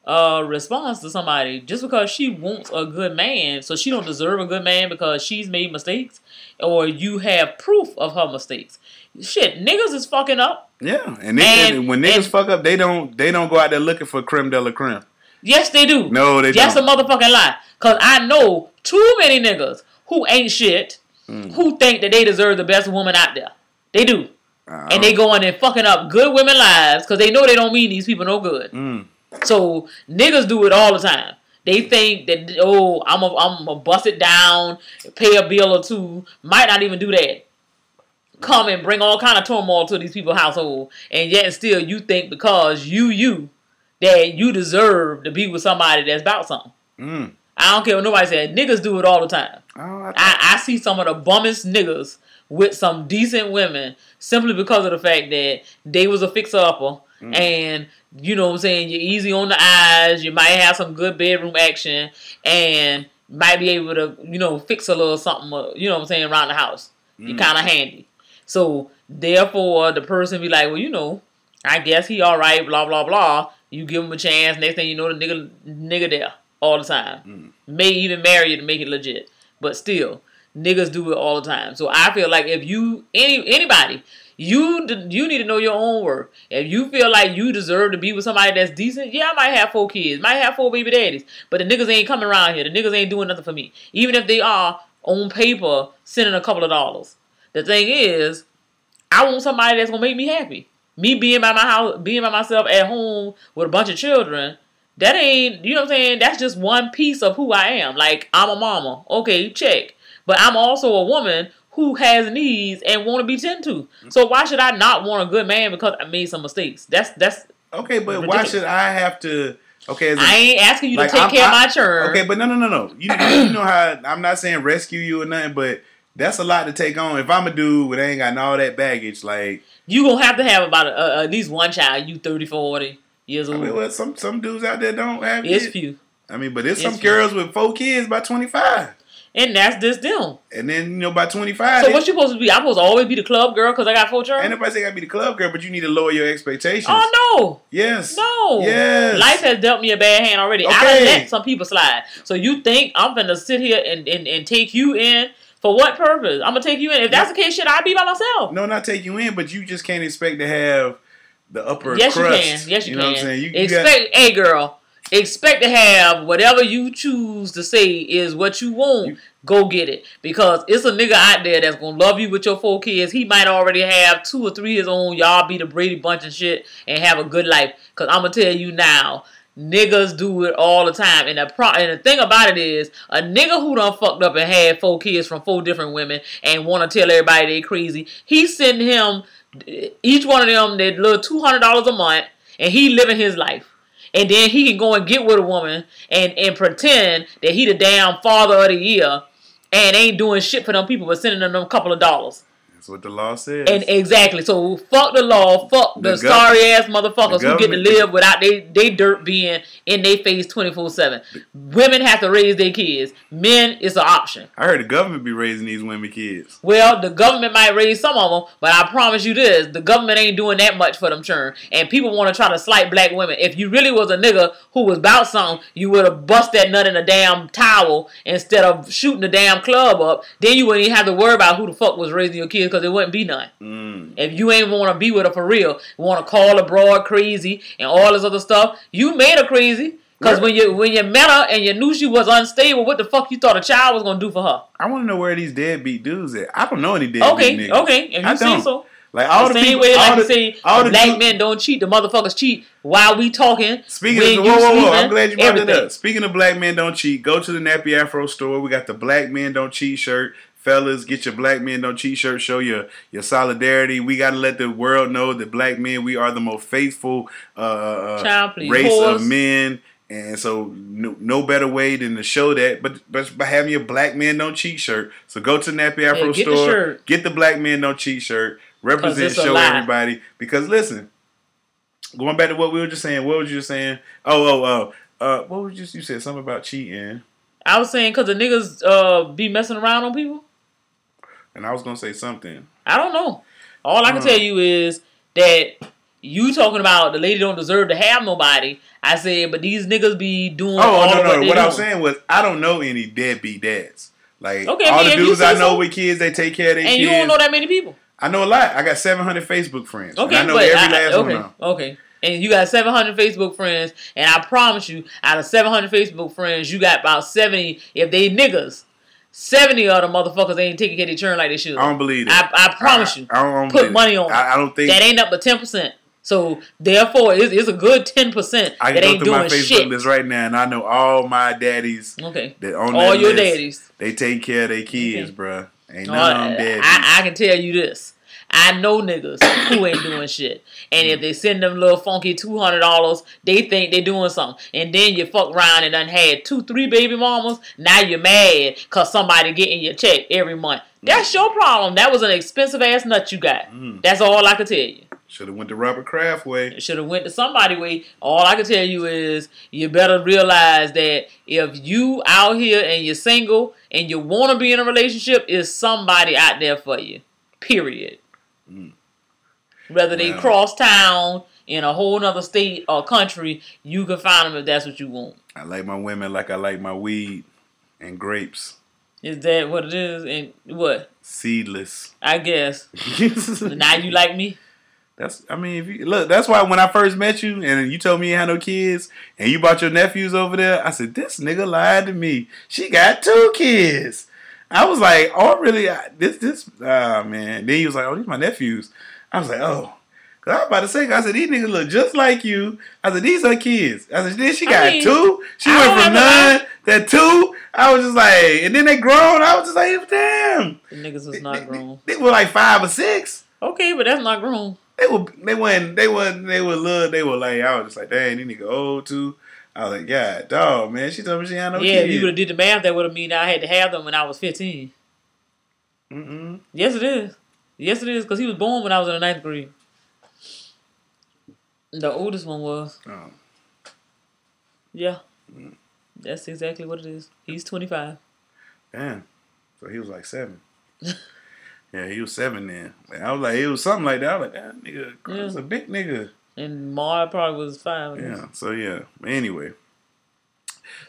uh, response to somebody just because she wants a good man? So she don't deserve a good man because she's made mistakes, or you have proof of her mistakes. Shit, niggas is fucking up. Yeah, and, they, And- and when niggas and- fuck up, they don't they don't go out there looking for creme de la creme. Yes, they do. No, they That's don't. a motherfucking lie. Cause I know too many niggas who ain't shit Mm. who think that they deserve the best woman out there. They do. Uh, And they going and fucking up good women lives because they know they don't mean these people no good. Mm. So niggas do it all the time. They think that oh, I'm a, I'm gonna bust it down, pay a bill or two. Might not even do that. Come and bring all kind of turmoil to these people's household, and yet still you think because you you that you deserve to be with somebody that's about something. Mm. I don't care what nobody said. Niggas do it all the time. Oh, I- I, see some of the bummest niggas with some decent women simply because of the fact that they was a fixer upper Mm. and you know what I'm saying, you're easy on the eyes, you might have some good bedroom action and might be able to, you know, fix a little something, uh, you know what I'm saying, around the house. You're Mm. kind of handy. So therefore the person be like, well, you know, I guess he all right, blah blah blah. You give him a chance. Next thing you know, the nigga nigga there all the time. Mm. May even marry you to make it legit, but still, niggas do it all the time. So I feel like if you any anybody, you you need to know your own worth. If you feel like you deserve to be with somebody that's decent, yeah, I might have four kids, might have four baby daddies, but the niggas ain't coming around here. The niggas ain't doing nothing for me, even if they are on paper sending a couple of dollars. The thing is, I want somebody that's gonna make me happy. Me being by my house, being by myself at home with a bunch of children, that ain't you know what I'm saying. That's just one piece of who I am. Like I'm a mama, okay, check. But I'm also a woman who has needs and want to be tended to. Mm-hmm. So why should I not want a good man because I made some mistakes? That's that's Okay, but why should I have to? Okay, as a- I ain't asking you like, to take I'm- care of my churn. Okay, but no, no, no, no. You, you know how I'm not saying rescue you or nothing, but that's a lot to take on. If I'm a dude with ain't got all that baggage, like you gonna have to have about a, a, at least one child. You 30, 40 years I old. mean, well, some some dudes out there don't have it's kids. few, I mean, but there's It's some few. girls with four kids by 25, and that's just them. and then you know by 25, So what you supposed to be? I'm supposed to always be the club girl because I got four children. ain't nobody say I be the club girl, but you need to lower your expectations. Oh no, Yes. no. Yes. Life has dealt me a bad hand already. I Okay. done let some people slide. So you think I'm gonna sit here and, and, and take you in for what purpose? I'm gonna take you in. If that's the case, shit, I'll be by myself. No, not take you in, but you just can't expect to have the upper Yes, crust. you can. Yes, you, know can. what I'm saying? You, you got- expect, hey girl, expect to have whatever you choose to say is what you want. You- go get it because it's a nigga out there that's gonna love you with your four kids. He might already have two or three of his own. Y'all be the Brady Bunch and shit and have a good life. Cause I'm gonna tell you now, Niggas do it all the time, and the pro- and the thing about it is, a nigga who done fucked up and had four kids from four different women and want to tell everybody they crazy, he sending him each one of them that little two hundred dollars a month, and he living his life. And then he can go and get with a woman and, and pretend that he the damn father of the year and ain't doing shit for them people but sending them a couple of dollars. That's what the law says. And exactly. So fuck the law, fuck the, The sorry ass motherfuckers who get to live without they, they dirt being in their face twenty four seven. Women have to raise their kids. Men it's an option. I heard the government be raising these women kids. Well, the government might raise some of them, but I promise you this: the government ain't doing that much for them churn. And people want to try to slight black women. If you really was a nigga who was about something, you would have bust that nut in a damn towel instead of shooting the damn club up. Then you wouldn't even have to worry about who the fuck was raising your kids because it wouldn't be none. Mm. If you ain't want to be with her for real, want to call her broad crazy and all this other stuff, you made her crazy. Cause when you when you met her and you knew she was unstable, what the fuck you thought a child was gonna do for her? I want to know where these deadbeat dudes at. I don't know any deadbeat Okay, niggas. okay, if you I say so. Like all the the, same people, way, like the, you say, all the black dudes- men don't cheat. The motherfuckers cheat while we talking. Speaking of whoa, whoa, whoa! I'm glad you brought that everything. up. Speaking of black men don't cheat, go to the Nappy Afro store. We got the Black Men Don't Cheat shirt. Fellas, get your Black Men Don't Cheat shirt. Show your your solidarity. We got to let the world know that black men we are the most faithful uh, uh, Child, please. race Whores. of men. And so, no, no better way than to show that, but but by having your Black Men Don't Cheat shirt. So go to Nappy Afro get the store, shirt. get the Black Men Don't Cheat shirt, represent, show lie. everybody. Because listen, going back to what we were just saying, what was you just saying? Oh, oh, oh. Uh, what was you? You said something about cheating, I was saying because the niggas uh, be messing around on people. And I was gonna say something. I don't know. All I can Uh. tell you is that you talking about the lady don't deserve to have nobody. I said, but these niggas be doing. Oh, no, no. they What I was saying was, I don't know any deadbeat dads. Like Okay, all I mean, the dudes I know so. with kids, they take care of their And kids. you don't know that many people. I know a lot. I got 700 Facebook friends. and Okay, I know every I- last okay, one of them. okay. And you got 700 Facebook friends, and I promise you, out of 700 Facebook friends, you got about 70. If they niggas, 70 of the motherfuckers ain't taking care of their churn like they should. I don't believe that. I, I promise I- you. I don't- Put money on it. I- I don't think- that ain't up to 10%. So therefore, it's, it's a good 10% I that ain't through my Facebook shit. list right now, and I know all my daddies. Okay. That on All your list, daddies. They take care of their kids, Okay. bruh. Ain't none of them dead. I, I can tell you this. I know niggas who ain't doing shit. And if they send them little funky two hundred dollars, they think they doing something. And then you fuck around and done had two, three baby mamas. Now you're mad cause somebody getting your check every month. That's your problem. That was an expensive ass nut you got. Mm. That's all I can tell you. Should have went to Robert Kraft way. Should have went to somebody way. All I can tell you is you better realize that if you out here and you're single and you want to be in a relationship, is somebody out there for you. Period. Mm. Whether they cross town in a whole other state or country, you can find them if that's what you want. I like my women like I like my weed and grapes, Is that what it is? And what? seedless. I guess. now you like me? That's I mean, if you look, that's why when I first met you and you told me you had no kids and you brought your nephews over there, I said, This nigga lied to me. She got two kids. I was like, Oh really? I- This this ah man. Then he was like, Oh, these my nephews. I was like, Oh. Cause I was about to say, I said, these niggas look just like you. I said, these are kids. I said, then she I got mean, two. She I went from none to two. I was just like, and then they grown. I was just like, damn. The niggas is not grown. They were like five or six. Okay, but that's not grown. They were they went they went they were little they were like I was just like dang these nigga old too. I was like God dog man she told me she had no yeah, if kids. you would have did the math, that would have mean I had to have them when I was 15. Mm-mm. Yes, it is. Yes, it is, because he was born when I was in the ninth grade. The oldest one was. Oh. Yeah. Mm. That's exactly what it is. He's 25. Damn. So he was like seven. yeah, he was seven then. I was like, it was something like that. I was like, that nigga, Yeah. a big nigga. And Ma probably was five. I. Yeah. So yeah. Anyway.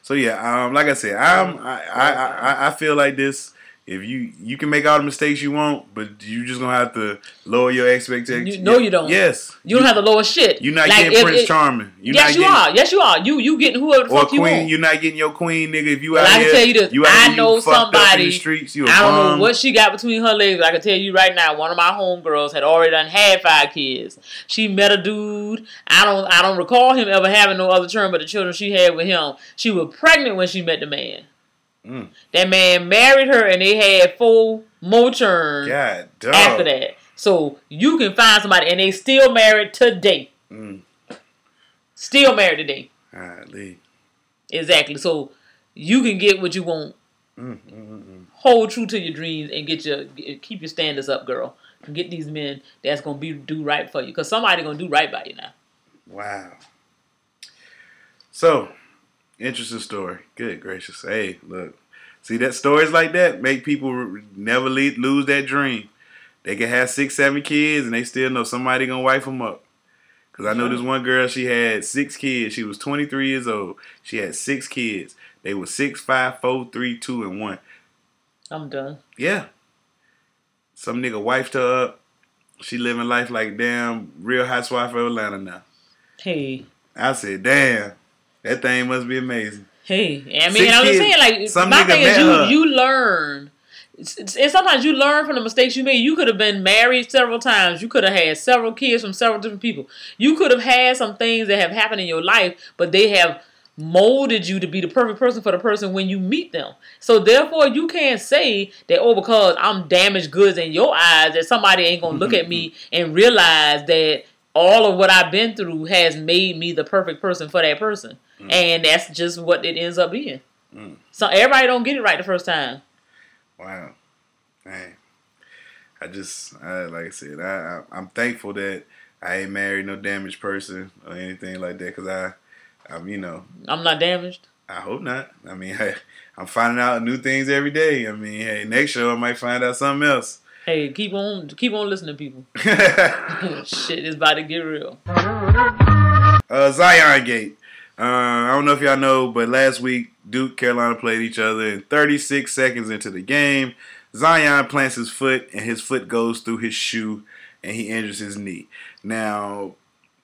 So yeah, um, like I said, I'm I I, I, I feel like this if you you can make all the mistakes you want, but you just gonna have to lower your expectations. You- no, you don't. Yes, You don't have to lower shit. You're not Like, getting if Prince Charming. You're yes, you getting, are. Yes, you are. You you getting whoever the Or fuck you queen, want. you're not getting your queen, nigga. If you out I here, can tell you this. you I you know fucked up in the somebody. streets. You I don't bum. know what she got between her legs. I can tell you right now, one of my homegirls had already done had five kids. She met a dude. I don't I don't recall him ever having no other children but the children she had with him. She was pregnant when she met the man. Mm. That man married her and they had four more dog. after that. So you can find somebody and they still married today. Mm. Still married today. Golly. Exactly. So you can get what you want. Mm, mm, mm, mm. Hold true to your dreams and get your keep your standards up, girl. And get these men that's gonna be do right for you, cause somebody gonna do right by you now. Wow. So, interesting story. Good gracious. Hey, look. See that stories like that make people never le lose that dream. They can have six, seven kids, and they still know somebody gonna wife them up. Cause I know this one girl. She had six kids. She was 23 years old. She had six kids. They were six, five, four, three, two, and one. I'm done. Yeah. Some nigga wifed her up. She living life like damn real housewife of Atlanta now. Hey, I said, damn, that thing must be amazing. hey. I mean, I'm just saying, like Some my thing is you her. you learn. And sometimes you learn from the mistakes you made. You could have been married several times. You could have had several kids from several different people. You could have had some things that have happened in your life, but they have molded you to be the perfect person for the person when you meet them. So therefore, you can't say that oh because I'm damaged goods in your eyes that somebody ain't gonna look at me and realize that all of what I've been through has made me the perfect person for that person. And that's just what it ends up being. Mm. So everybody don't get it right the first time. Wow. Man. I just, I, like I said, I, I, I'm thankful that I ain't married no damaged person or anything like that because I, I'm, you know, I'm not damaged. I hope not. I mean, I, I'm finding out new things every day. I mean, hey, next show I might find out something else. Hey, keep on keep on listening, to people. Shit is about to get real. Uh, Zion Gate. Uh, I don't know if y'all know, but last week Duke Carolina played each other, and 36 seconds into the game, Zion plants his foot, and his foot goes through his shoe, and he injures his knee. Now,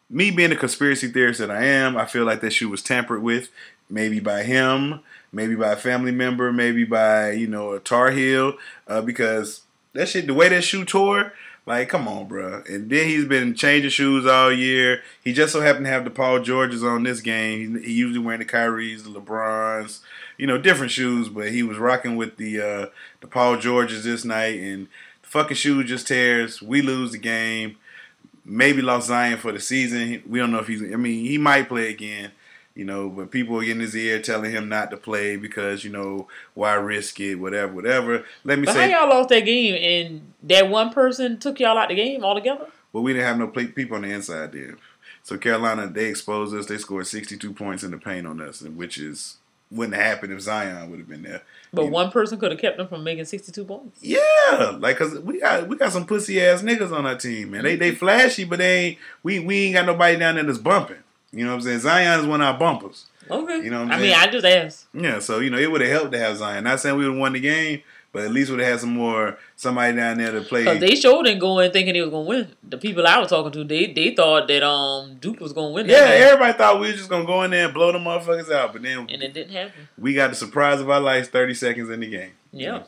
me being a conspiracy theorist that I am, I feel like that shoe was tampered with, maybe by him, maybe by a family member, maybe by you know a Tar Heel, uh, because that shit, the way that shoe tore, like, come on, bro. And then he's been changing shoes all year. He just so happened to have the Paul Georges on this game. He, he usually wearing the Kyries, the LeBrons, you know, different shoes. But he was rocking with the uh, the Paul Georges this night, and the fucking shoe just tears. We lose the game. Maybe lost Zion for the season. We don't know if he's. I mean, he might play again. You know, but people are getting his ear telling him not to play because you know why risk it, whatever, whatever. Let me But say, how y'all lost that game and that one person took y'all out the game altogether? Well, we didn't have no play- people on the inside there. So Carolina, they exposed us. They scored 62 points in the paint on us, and which is wouldn't have happened if Zion would have been there. But You- one person could have kept them from making 62 points. Yeah, like cause we got we got some pussy ass niggas on our team, man. They they flashy, but they ain't we we ain't got nobody down there that's bumping. You know what I'm saying? Zion is one of our bumpers. Okay. You know what I'm I saying? mean, I just asked. Yeah, so you know it would have helped to have Zion. Not saying we would have won the game, but at least we would have had some more somebody down there to play. Because they sure didn't go in thinking they was going to win. The people I was talking to, they they thought that um Duke was going to win yeah, game. everybody thought we were just gonna go in there and blow the motherfuckers out, but then And it didn't happen. we got the surprise of our lives 30 seconds in the game. Yeah.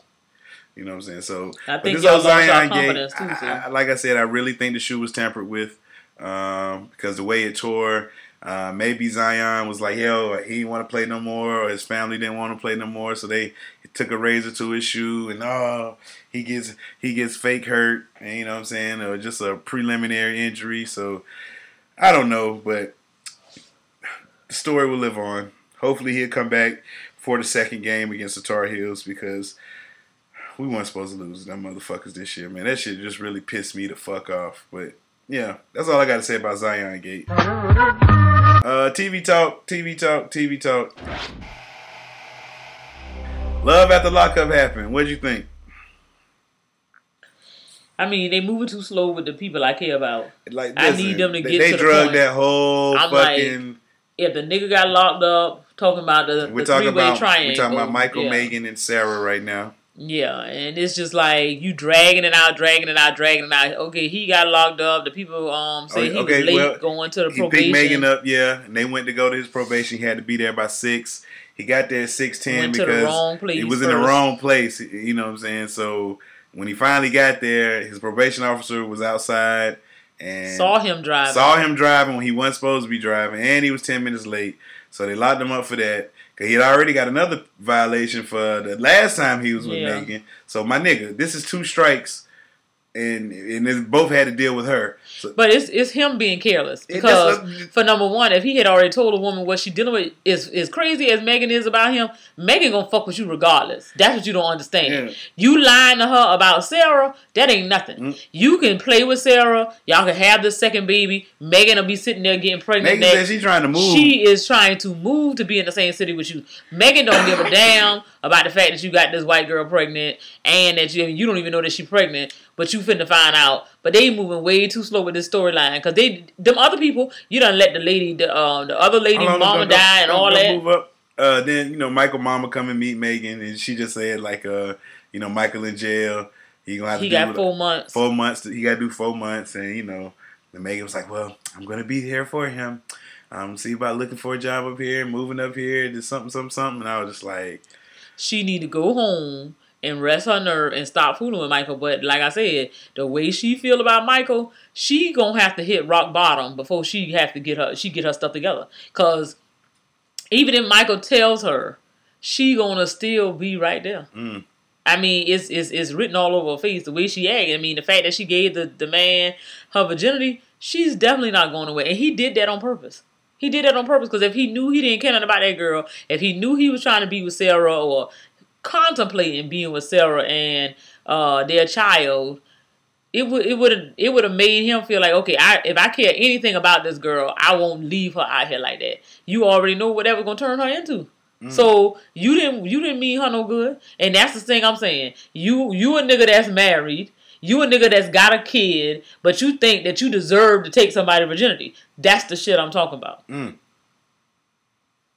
You know what I'm saying? So I think this y'all Zion game, confidence too, so. I- I- like I said, I really think the shoe was tampered with um, because the way it tore. Uh, maybe Zion was like, "Yo, he didn't want to play no more," or his family didn't want to play no more, so they took a razor to his shoe, and oh, he gets he gets fake hurt, and you know what I'm saying, or just a preliminary injury. So I don't know, but the story will live on. Hopefully, he'll come back for the second game against the Tar Heels because we weren't supposed to lose them motherfuckers this year, man. That shit just really pissed me the fuck off. But yeah, that's all I got to say about Zion Gate. Uh, TV talk, TV talk, TV talk. Love after lockup happened. What'd you think? I mean, they moving too slow with the people I care about. Like, I need them to they- get They to the drugged point. that whole I'm like, fucking. If the nigga got locked up, talking about the, we're the talking about triangle. we're talking about Michael, yeah. Megan, and Sarah right now. Yeah, and it's just like you dragging it out, dragging it out, dragging it out. Okay, he got locked up. The people um say he okay, was late well, going to the He probation. picked Megan up, yeah, and they went to go to his probation. He had to be there by six. He got there at six ten because wrong place he was in the wrong place. You know what I'm saying? So when he finally got there, his probation officer was outside and Saw him driving. saw him driving when he wasn't supposed to be driving, and he was ten minutes late. So they locked him up for that. Cause he had already got another violation for the last time he was with Yeah. Megan. So my nigga, this is two strikes, and and they both had to deal with her. So But it's it's him being careless because what- for number one, if he had already told a woman what she dealing with, is as crazy as Megan is about him, Megan gonna fuck with you regardless. That's what you don't understand. Yeah. You lying to her about Sarah, that ain't nothing. Mm. You can play with Sarah, y'all can have the second baby. Megan will be sitting there getting pregnant. Megan next. said she trying to move. She is trying to move to be in the same city with you. Megan don't give a damn about the fact that you got this white girl pregnant and that you you don't even know that she's pregnant, but you finna find out. But they moving way too slow with this storyline because they them other people you don't let the lady the uh, the other lady mama don't- die and all that. Move up. Uh, then you know Michael Mama come and meet Megan, and she just said like, uh, you know Michael in jail. He gonna have He to do got four months. Four months. He got to do four months, and you know, and Megan was like, "Well, I'm gonna be here for him. Um, see about looking for a job up here, moving up here, just something, something, something." And I was just like, She need to go home and rest her nerve and stop fooling with Michael. But like I said, the way she feel about Michael, she gonna have to hit rock bottom before she have to get her she get her stuff together. Cause even if Michael tells her, she gonna still be right there. Mm. I mean, it's, it's it's written all over her face the way she acted. I mean, the fact that she gave the, the man her virginity, she's definitely not going away. And he did that on purpose. He did that on purpose because if he knew he didn't care nothing about that girl, if he knew he was trying to be with Sarah or contemplating being with Sarah and uh, their child, it would it would have it would have made him feel like okay, I if I care anything about this girl, I won't leave her out here like that. You already know what that was gonna turn her into. So you didn't you didn't mean her no good, and that's the thing I'm saying. You you a nigga that's married, you a nigga that's got a kid, but you think that you deserve to take somebody's virginity. That's the shit I'm talking about. mm.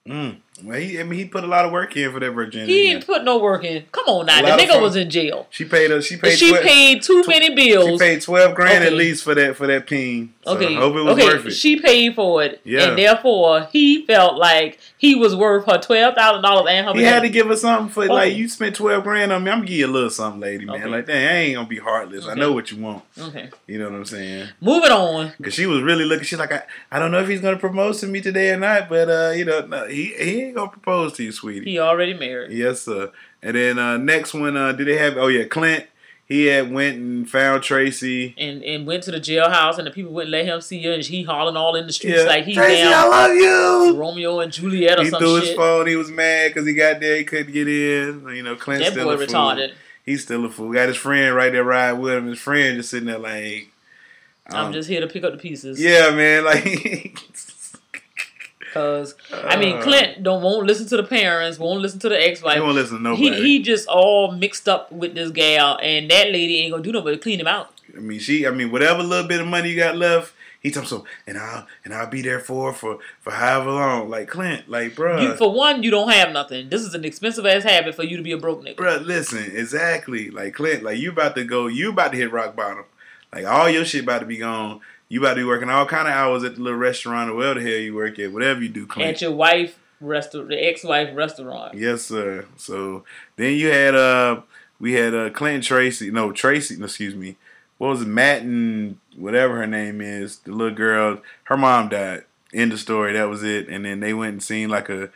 Mm. Well, he, I mean, he put a lot of work in for that virginity. He didn't put no work in. Come on now, the nigga was in jail. She paid her. She paid. She 12 paid too many bills. She paid twelve grand at least for that for that peen. So Okay. I hope it was okay. worth it. She paid for it, Yeah. and therefore he felt like he was worth her twelve thousand dollars and her. He had to give her something for Okay. like you spent twelve grand on me. I'm gonna give you a little something, lady, man. Okay. Like that, I ain't gonna be heartless. I know what you want. Okay. You know what I'm saying? Moving on. Cause she was really looking. She's like, I, I don't know if he's gonna propose to me today or not, but uh, you know, no, he he ain't gonna propose to you, sweetie. He already married. Yes, sir. And then uh, next one, uh, did they have? Oh yeah, Clint. He had went and found Tracy. And, and went to the jailhouse, and the people wouldn't let him see her, and he hollering all in the streets Yeah, like he Tracy, I love you. Romeo and Juliet or He some threw his phone. He was mad because he got there. He couldn't get in. You know, Clint's That still boy a fool. He's still a fool. Got his friend right there riding with him. His friend just sitting there like, I'm um, just here to pick up the pieces. yeah, man. Like, Cause I mean, Uh. Clint don't won't listen to the parents, won't listen to the ex-wife. he won't listen to nobody. he just all mixed up with this gal, and that lady ain't gonna do nothing but clean him out. I mean, she. I mean, whatever little bit of money you got left, he told so, and I'll and I'll be there for for for however long. Like Clint, like bro. You, for one, you don't have nothing. This is an expensive ass habit for you to be a broke nigga. Bro, Listen, exactly. Like Clint, like you about to go, you about to hit rock bottom. Like all your shit about to be gone. You about to be working all kind of hours at the little restaurant or wherever the hell you work at, whatever you do, Clint. At your wife restaurant, the ex-wife restaurant. Yes, sir. So then you had uh we had uh Clinton Tracy, no Tracy, excuse me. What was it, Matt and whatever her name is, the little girl, her mom died. End of story. That was it. And then they went and seen like a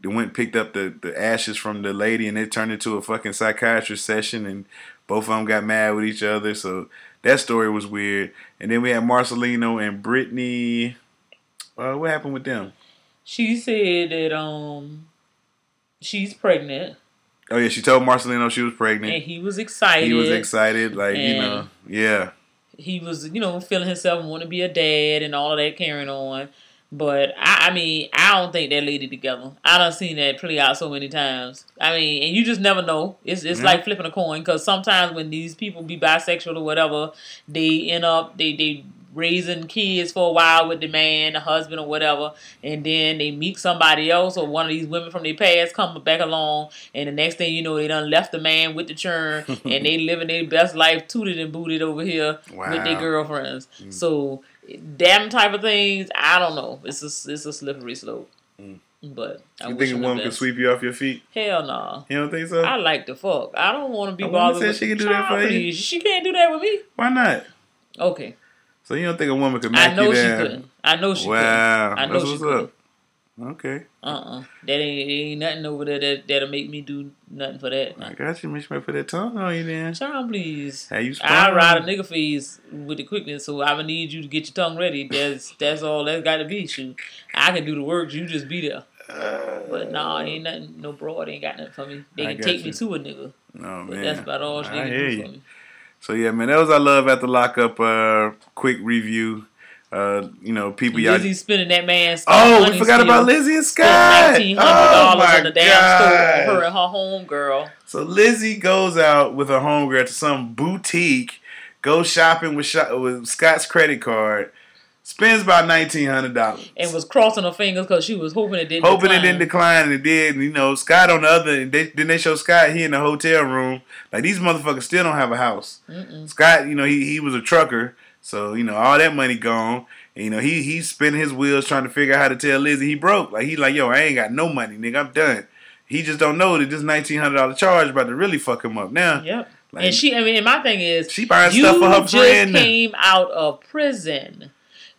they went and picked up the, the ashes from the lady and it turned into a fucking psychiatrist session and both of them got mad with each other. So that story was weird. And then we had Marcelino and Brittany. Uh, what happened with them? She said that um she's pregnant, Oh yeah, she told Marcelino she was pregnant. and he was excited. he was excited, like you know, yeah. he was, you know, feeling himself and want to be a dad and all of that carrying on. But I, I mean, I don't think that lady together. I done seen that play out so many times. I mean, and you just never know. It's it's Yeah. like flipping a coin because sometimes when these people be bisexual or whatever, they end up they they raising kids for a while with the man, the husband or whatever, and then they meet somebody else or one of these women from their past come back along, and the next thing you know, they done left the man with the churn, and they living their best life, tooted and booted over here with their Wow. girlfriends. Mm. So, them type of things, I don't know. It's a it's a slippery slope. Mm. But I You think a woman can sweep you off your feet? Hell no. You don't think so? I like the fuck. I don't want to be oh, A woman bothered. said with she can do that for you? She can't do that with me. Why not? Okay. So you don't think a woman could I make know you she couldn't. I know she Wow, couldn't. I know that's she what's couldn't. up. Okay, Uh uh That ain't, ain't nothing over there that, that'll make me do nothing for that. I got you. Make I put that tongue on you then. Child, please. How you I ride a nigga face with the quickness, so I would need you to get your tongue ready. That's that's all that's got to be. Shoot, I can do the work. You just be there. But nah, ain't nothing. No broad ain't got nothing for me. They can take you. me to a nigga, No but man, that's about all they I can do you. for me. So yeah, man, that was our love at the lockup. Uh, quick review. Uh, you know, people y'all. Lizzie spending that man's Oh, we forgot about Lizzie and Scott. nineteen hundred Oh dollars my in the damn store for her and her home girl. So Lizzie goes out with her homegirl to some boutique, goes shopping with shop, with Scott's credit card, spends about nineteen hundred dollars. and was crossing her fingers because she was hoping it didn't. Hoping decline. it didn't decline, and it did. And, you know, Scott on the other. They, then they show Scott he in the hotel room. Like these motherfuckers still don't have a house. Scott, you know, he he was a trucker, so you know all that money gone. And, you know, he he's spinning his wheels trying to figure out how to tell Lizzie he broke. Like he like, yo, I ain't got no money, nigga. I'm done. He just don't know that this nineteen hundred dollar charge about to really fuck him up now. Yep. Like- and she, I mean, and my thing is, She buying you stuff for her just friend. came out of prison.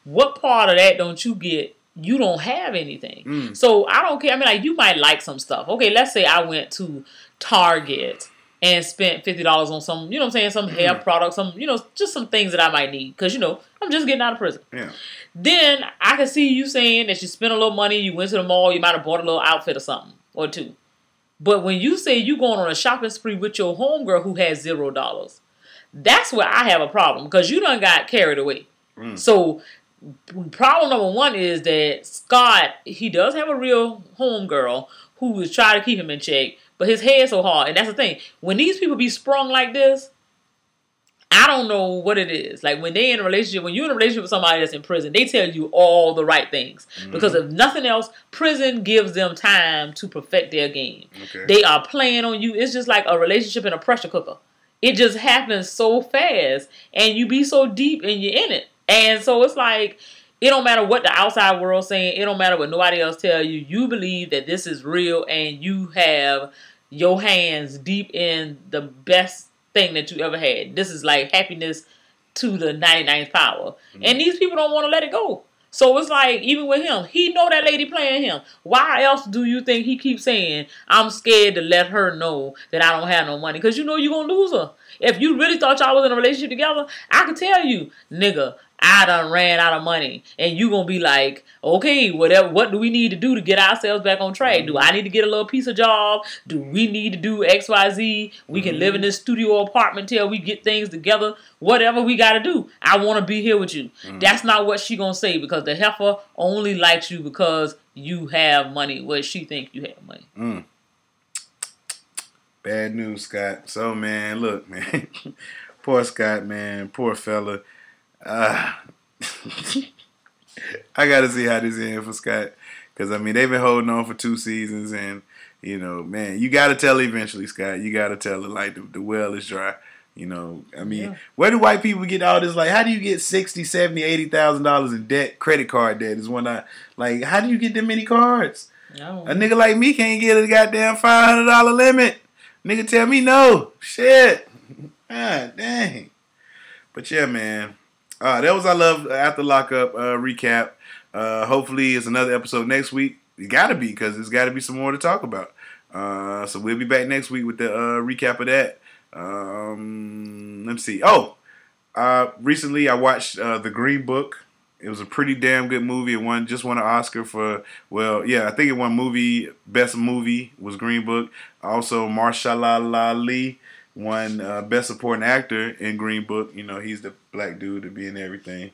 What part of that don't you get? You don't have anything. Mm. So I don't care. I mean, like you might like some stuff. Okay, let's say I went to Target and spent fifty dollars on some, you know, what I'm saying, some hair Mm. products, some, you know, just some things that I might need because you know I'm just getting out of prison. Yeah. Then I can see you saying that you spent a little money, you went to the mall, you might have bought a little outfit or something or two. But when you say you going on a shopping spree with your homegirl who has zero dollars, that's where I have a problem because you done got carried away. So problem number one is that Scott he does have a real homegirl who is trying to keep him in check, but his head's so hard, and that's the thing. When these people be sprung like this, I don't know what it is. Like when they in a relationship, when you're in a relationship with somebody that's in prison, they tell you all the right things. Mm-hmm. Because if nothing else, prison gives them time to perfect their game. Okay. They are playing on you. It's just like a relationship in a pressure cooker. It just happens so fast and you be so deep and you're in it. And so it's like it don't matter what the outside world saying, it don't matter what nobody else tell you. You believe that this is real and you have your hands deep in the best thing that you ever had. This is like happiness to the 99th power. Mm-hmm. And these people don't want to let it go. So it's like even with him, he know that lady playing him. Why else do you think he keeps saying, "I'm scared to let her know that I don't have no money"? Because you know you're gonna lose her. If you really thought y'all was in a relationship together, I could tell you, nigga, I done ran out of money, and you gonna be like, okay, whatever. What do we need to do to get ourselves back on track? Do I need to get a little piece of job? Do we need to do X, Y, Z? We can live in this studio apartment till we get things together. Whatever we got to do, I want to be here with you. Mm. That's not what she gonna say because the heifer only likes you because you have money. Where she think you have money. Mm. Bad news, Scott. So man, look, man. poor Scott, man. Poor fella. Uh, I gotta see how this ends for Scott. Cause I mean they've been holding on for two seasons and you know, man, you gotta tell eventually, Scott. You gotta tell it like the, the well is dry. You know, I mean, Yeah. where do white people get all this? Like, how do you get sixty, seventy, eighty thousand dollars in debt, credit card debt? Is one I like. How do you get that many cards? No. A nigga like me can't get a goddamn five hundred dollar limit. Nigga tell me no. Shit. God dang. But yeah, man. Uh, that was I love after lockup uh, recap. Uh, hopefully it's another episode next week. It gotta be because there's gotta be some more to talk about. Uh, so we'll be back next week with the uh, recap of that. Um, let's see. Oh, uh, recently I watched uh, the Green Book. It was a pretty damn good movie. It won just won an Oscar for well, yeah, I think it won movie best movie was Green Book. Also, Mahershala Ali won uh, best supporting actor in Green Book. You know, he's the black dude to be in everything.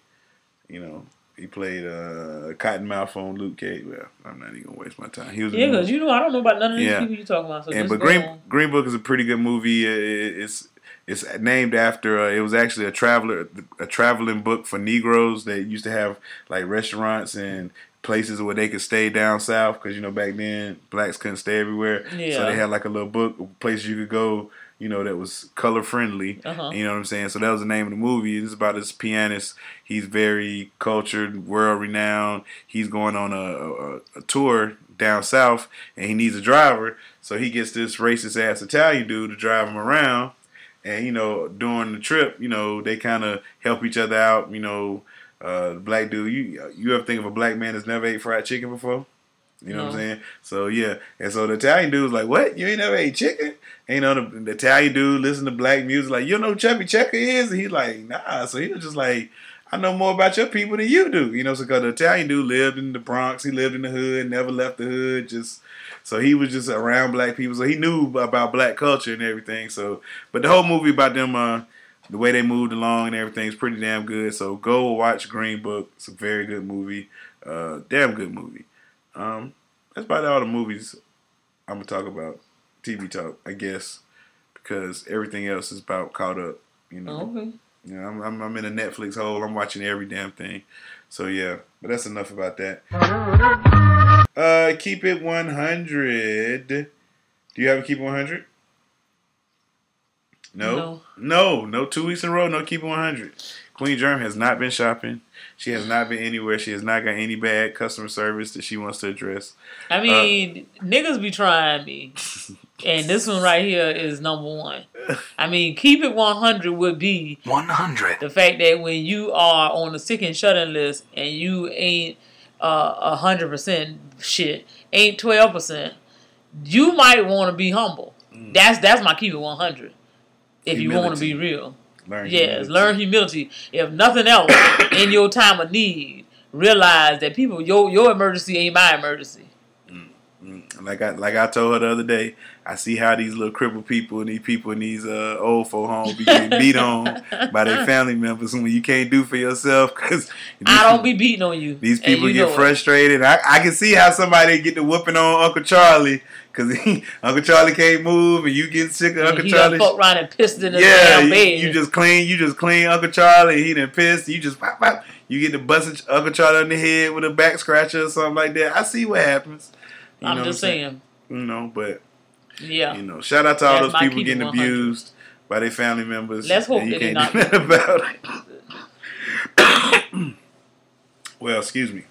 You know, he played uh, Cottonmouth on Luke Cage. Well, I'm not even gonna waste my time. He was Yeah, because you know I don't know about none of these Yeah. people you talking about. So and but Green on. Green Book is a pretty good movie. It- It's It's named after. Uh, it was actually a traveler, a traveling book for Negroes that used to have like restaurants and places where they could stay down south because you know back then blacks couldn't stay everywhere. Yeah. So they had like a little book, of places you could go. You know that was color friendly. Uh-huh. You know what I'm saying? So that was the name of the movie. It's about this pianist. He's very cultured, world renowned. He's going on a, a, a tour down south, and he needs a driver. So he gets this racist ass Italian dude to drive him around. And you know, during the trip, you know, they kind of help each other out. You know, uh, the black dude. You you ever think of a black man that's never ate fried chicken before? You know what I'm saying? So yeah, and so the Italian dude was like, "What? You ain't never ate chicken?" And, you know, the, the Italian dude listen to black music, like, "You know who Chubby Checker is?" And he's like, "Nah." So he was just like, "I know more about your people than you do." You know, so because the Italian dude lived in the Bronx, he lived in the hood, never left the hood, just so he was just around black people, so he knew about black culture and everything. So, but the whole movie about them, uh, the way they moved along and everything is pretty damn good. So go watch Green Book. It's a very good movie. Uh, damn good movie. Um, that's about all the movies I'm gonna talk about. TV talk, I guess, because everything else is about caught up. You know, Okay. you know, I'm, I'm I'm in a Netflix hole. I'm watching every damn thing. So yeah, but that's enough about that. Uh, keep it 100. Do you have a keep 100? No. No. No, no, two weeks in a row, no keep 100. Queen Germ has not been shopping. She has not been anywhere. She has not got any bad customer service that she wants to address. I mean, niggas be trying me. And this one right here is number one. I mean, keep it 100 would be 100. the fact that when you are on the sick and shut in list and you ain't uh, 100% shit, ain't 12%, you might want to be humble. That's that's my keep it 100. If you want to be real. Learn Yes, humility. learn humility. If nothing else, in your time of need, realize that people your your emergency ain't my emergency. Mm, mm. Like I like I told her the other day, I see how these little crippled people and these people in these uh, old folk homes be getting beat on by their family members when you can't do for yourself because I don't be beating on you. These people you get frustrated. I, I can see how somebody get the whooping on Uncle Charlie because Uncle Charlie can't move and you get sick of Uncle he Charlie. fuck around and pissed in his Yeah, damn you, bed. you just clean. You just clean Uncle Charlie. He done pissed. You just pop, pop. You get the busting Uncle Charlie on the head with a back scratcher or something like that. I see what happens. You I'm know just what saying. You know, but Yeah. you know, shout out to all That's those people getting 100. abused by their family members. Let's hope and you that they can't not- do nothing about it. well, excuse me.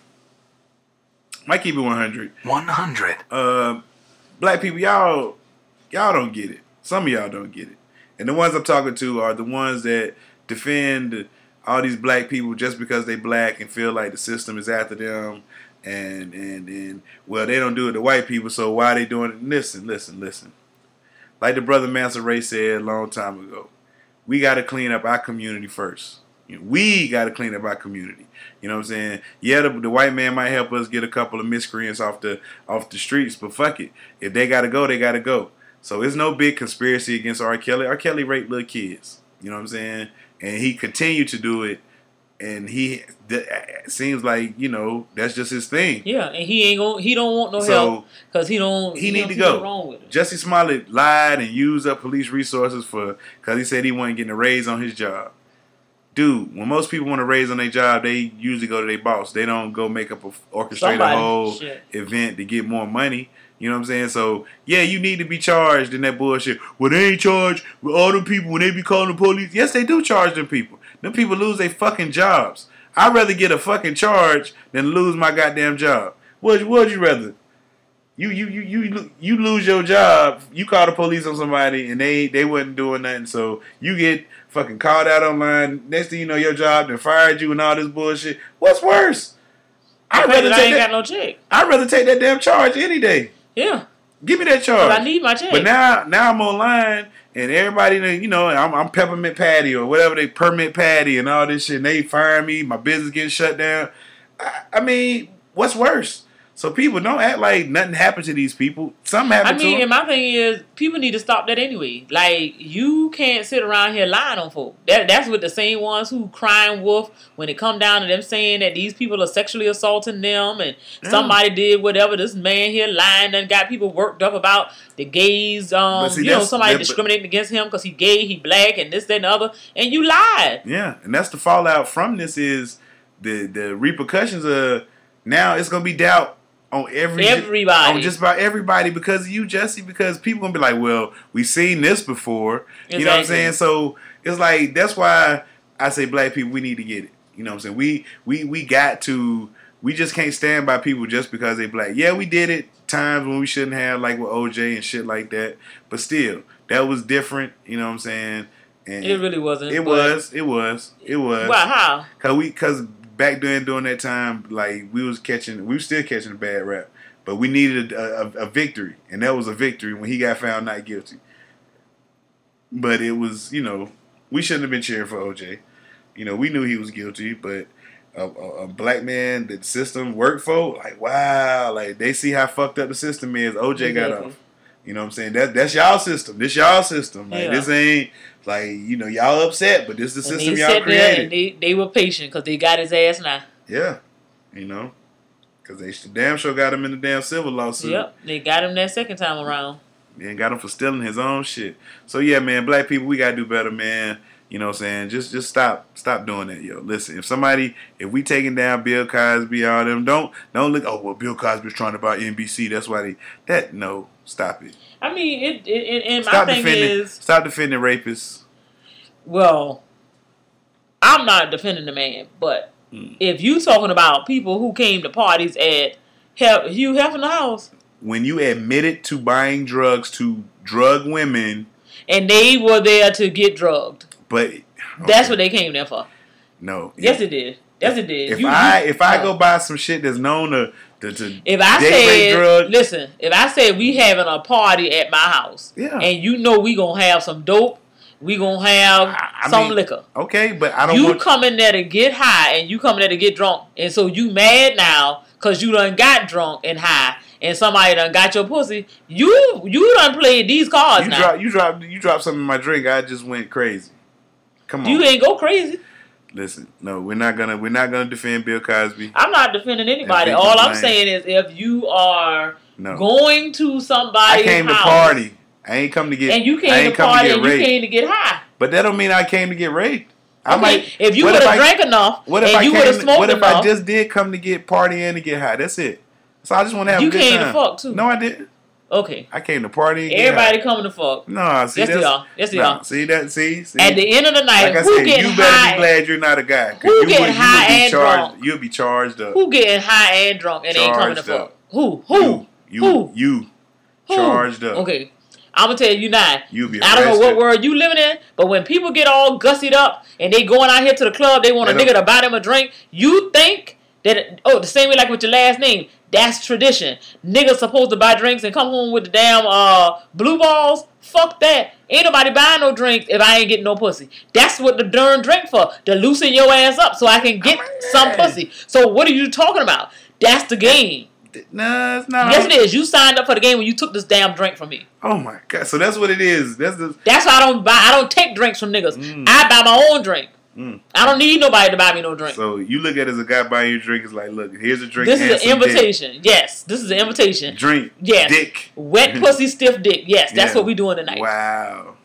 Might keep it 100. 100. Uh, black people, y'all, y'all don't get it. Some of y'all don't get it, and the ones I'm talking to are the ones that defend all these black people just because they black and feel like the system is after them, and and and well, they don't do it to white people, so why are they doing it? Listen, listen, listen. Like the brother Mansa Ray said a long time ago, we got to clean up our community first. You know, we got to clean up our community. You know what I'm saying? Yeah, the, the white man might help us get a couple of miscreants off the off the streets, but fuck it. If they got to go, they got to go. So it's no big conspiracy against R. Kelly. R. Kelly raped little kids. You know what I'm saying? And he continued to do it. And he th- uh, uh, seems like you know that's just his thing. Yeah, and he ain't going he don't want no So, help because he don't he need don't to go. wrong with it. Jussie Smollett lied and used up police resources for because he said he wasn't getting a raise on his job. Dude, when most people want a raise on their job, they usually go to their boss. They don't go make up a orchestrate Somebody. a whole Shit. event to get more money. You know what I'm saying? So yeah, you need to be charged in that bullshit. Well, they ain't charged with all them people when they be calling the police. Yes, they do charge them people. Them people lose their fucking jobs. I'd rather get a fucking charge than lose my goddamn job. What would you rather? You you you you you lose your job. You call the police on somebody and they they wasn't doing nothing. So you get fucking called out online. Next thing you know, your job then fired you and all this bullshit. What's worse? I'd rather I take ain't that. got no check. I'd rather take that damn charge any day. Yeah, Give me that charge. I need my check. But now, now I'm online, and everybody, you know, I'm, I'm peppermint patty or whatever they permit patty and all this shit. And they fire me. My business getting shut down. I, I mean, what's worse? So people don't act like nothing happened to these people. Something happened. I mean, and my thing is, people need to stop that anyway. Like, you can't sit around here lying on folk. That that's what the same ones who crying wolf when it come down to them saying that these people are sexually assaulting them and Yeah. somebody did whatever. This man here lying and got people worked up about the gays. Um, see, you know, somebody discriminating against him because he gay, he black, and this, that, and the other, and you lied. Yeah, and that's the fallout from this is the the repercussions of now it's gonna be doubt on every Everybody. on just about everybody because of you, Jussie. Because people gonna be like, well, we seen this before. You know what I'm saying? So it's like that's why I say black people we need to get it. You know what I'm saying? We we we got to. We just can't stand by people just because they black. Yeah, we did it times when we shouldn't have, like with OJ and shit like that. But still, that was different. You know what I'm saying? And It really wasn't. it was. It was. It was. Well, how? Cause we, cause back then during that time, like we was catching, we were still catching a bad rap, but we needed a, a, a victory, and that was a victory when he got found not guilty. But it was, you know, we shouldn't have been cheering for OJ. You know, we knew he was guilty, but a, a, a black man that the system worked for, like wow, like they see how fucked up the system is. OJ got off. You know what I'm saying? That that's y'all system. This y'all system. Like Yeah. this ain't like you know y'all upset, but this is the And system y'all created. they, they were patient because they got his ass now. Yeah, you know, because they damn sure got him in the damn civil lawsuit. Yep, they got him that second time around. And got him for stealing his own shit. So yeah, man, black people, we gotta do better, man. You know what I'm saying? Just just stop stop doing that, yo. Listen, if somebody if we taking down Bill Cosby, all them, don't don't look. Oh well, Bill Cosby's trying to buy NBC. That's why they that no. Stop it. I mean, it, it, and my Stop thing defending. is, stop defending rapists. well, I'm not defending the man, but Hmm. if you talking about people who came to parties at Hef- Hugh Hefner house When you admitted to buying drugs to drug women, and they were there to get drugged, but that's what they came there for. no. Yes, it did. Yes, it did. If You- I you- if I no. go buy some shit that's known to If I said, listen, if I said we having a party at my house, Yeah. and you know we gonna have some dope, we gonna have I some mean, liquor. okay, but I don't You want come in there to get high, and you come in there to get drunk, and so you mad now because you done got drunk and high, and somebody done got your pussy. You you done played these cards you now. drop you drop you drop something in my drink. I just went crazy. Come on, you ain't go crazy. Listen. No, we're not gonna we're not gonna defend Bill Cosby. I'm not defending anybody. All I'm saying is if you are No, going to I somebody's came to party. I ain't come to get. and you I came ain't to party to and you came to get high. But that don't mean I came to get raped. I Okay, might. if you would have drank enough What if and I you would have smoked What if enough, I just did come to get party and to get high? That's it. So I just want to have You a good came to fuck, too. No, I didn't. Okay. I came to party. And Everybody coming to fuck. No, see Yes, they that's, are. Yes, are. See that? See, see. At the end of the night, like who said, getting you better high? be glad you're not a guy. Who you getting would, high you would be and charged. drunk? You'll be charged up. Who getting high and drunk and ain't coming to fuck? up. Who? Who? You, Who? you, Who? charged up. Okay. I'm gonna tell you now. You be I don't know what world you living in, but when people get all gussied up and they going out here to the club, they want a nigga to buy them a drink. You think that oh, the same way like with your last name, that's tradition. Niggas supposed to buy drinks and come home with the damn uh blue balls. Fuck that. Ain't nobody buying no drinks if I ain't getting no pussy. That's what the darn drink for. To loosen your ass up so I can get some pussy. So what are you talking about? That's the game. Nah, it's not. Yes, it is. You signed up for the game when you took this damn drink from me. Oh my god! So that's what it is. That's the. That's why I don't buy. I don't take drinks from niggas. Mm. I buy my own drink. Mm. I don't need nobody to buy me no drink. So you look at it as a guy buying you a drink. It's like, look, here's a drink. this is an some dick. invitation. Yes, this is an invitation. Drink. Yes. Dick. Wet pussy, stiff dick. Yes, that's Yeah. what we doing tonight. Wow.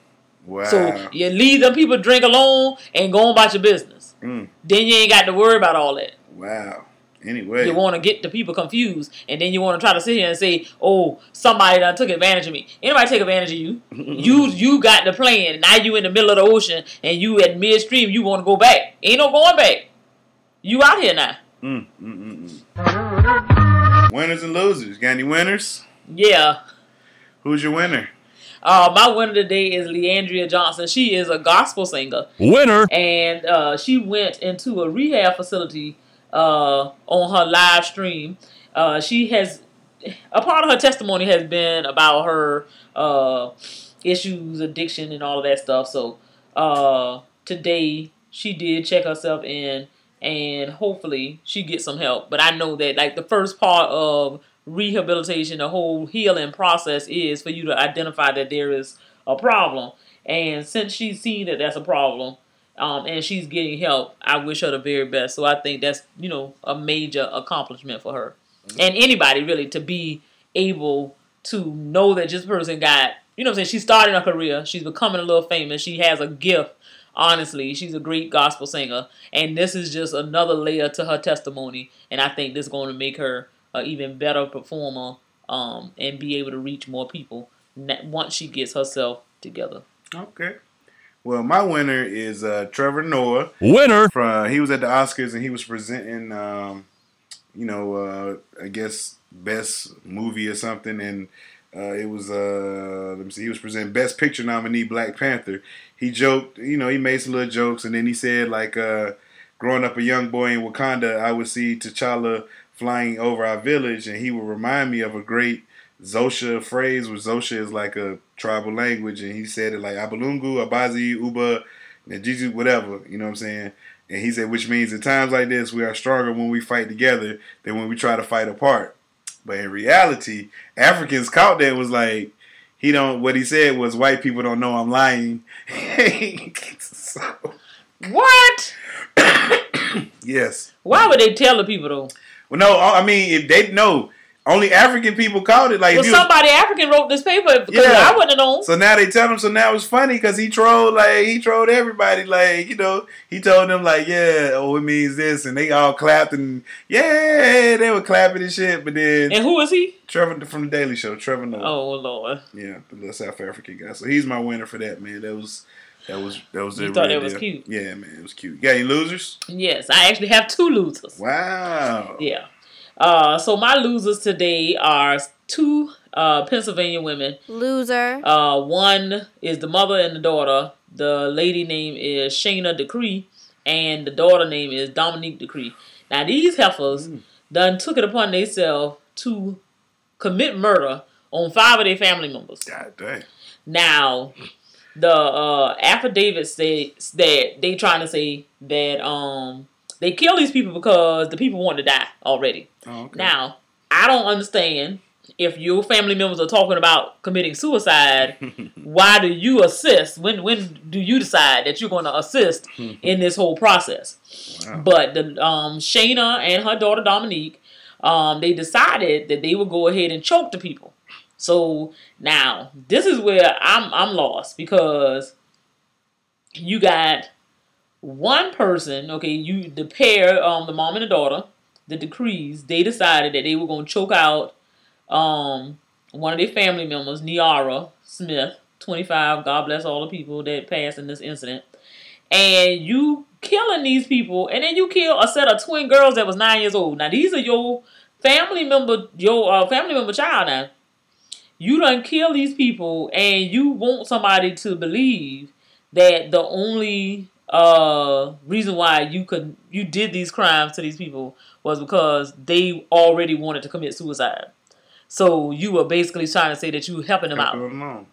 Wow. So you leave them people drink alone and go on about your business. Mm. Then you ain't got to worry about all that. Wow. Anyway. You want to get the people confused, and then you want to try to sit here and say, "Oh, somebody done took advantage of me." Anybody take advantage of you? you you got the plan. Now you in the middle of the ocean, and you at midstream. You want to go back? Ain't no going back. You out here now? Mm, mm, mm, mm. Winners and losers. Got any winners? Yeah. Who's your winner? Uh, my winner today is Le'Andria Johnson. She is a gospel singer, Winner. and uh, she went into a rehab facility uh, on her live stream. Uh, she has a part of her testimony has been about her uh, issues, addiction, and all of that stuff. So uh, today she did check herself in, and hopefully she gets some help. But I know that like the first part of rehabilitation, the whole healing process is for you to identify that there is a problem. And since she's seen that that's a problem, um, and she's getting help, I wish her the very best. So I think that's you know a major accomplishment for her, and anybody really to be able to know that this person got you know what I'm saying. She's starting a career. She's becoming a little famous. She has a gift. Honestly, she's a great gospel singer, and this is just another layer to her testimony. And I think this is going to make her an even better performer um, and be able to reach more people once she gets herself together. Okay. Well, my winner is uh, Trevor Noah. Winner. From he was at the Oscars and he was presenting, um, you know, uh, I guess best movie or something, and uh, it was uh, let me see, he was presenting best picture nominee Black Panther. He joked, you know, he made some little jokes, and then he said like, uh, growing up a young boy in Wakanda, I would see T'Challa flying over our village, and he would remind me of a great Xhosa phrase, which Xhosa is like a tribal language, and he said it like Abalungu, Abazi, Uba, Najiju, whatever, you know what I'm saying? And he said, which means in times like this, we are stronger when we fight together than when we try to fight apart. But in reality, Africans caught that was like, he don't, what he said was, white people don't know I'm lying. so, What? yes. Why would they tell the people though? Well, no, I mean, if they know, only African people called it. Like, Well, you was- somebody African wrote this paper because Yeah. I wouldn't have known. So now they tell him. So now it's funny because he trolled like he trolled everybody. Like you know, he told them like, yeah, oh it means this, and they all clapped and yeah, they were clapping and shit. But then And who is he? Trevor from the Daily Show, Trevor Noah, Oh Lord, yeah, the little South African guy. So he's my winner for that man. That was that was that was. You thought that was cute? Yeah, man, it was cute. You got any losers? yes, I actually have two losers. Wow. Yeah. Uh, so my losers today are two uh, Pennsylvania women. Loser. Uh, one is the mother and the daughter. The lady name is Shana Decree, and the daughter name is Dominique Decree. Now these heifers done took it upon themselves to commit murder on five of their family members. God dang. Now, the uh, affidavit says that they trying to say that um they kill these people because the people want to die already. Oh, okay. Now, I don't understand if your family members are talking about committing suicide. why do you assist? When when do you decide that you're going to assist in this whole process? But the um, Shana and her daughter Dominique, um, they decided that they would go ahead and choke the people. So now this is where I'm I'm lost because you got one person, okay, you the pair, um, the mom and the daughter, the decrees, they decided that they were gonna choke out um one of their family members, Niara Smith, 25. God bless all the people that passed in this incident. And you killing these people, and then you kill a set of twin girls that was nine years old. Now these are your family member, your uh, family member child. Now you done kill these people, and you want somebody to believe that the only uh reason why you could you did these crimes to these people was because they already wanted to commit suicide. So you were basically trying to say that you were helping them out. Them.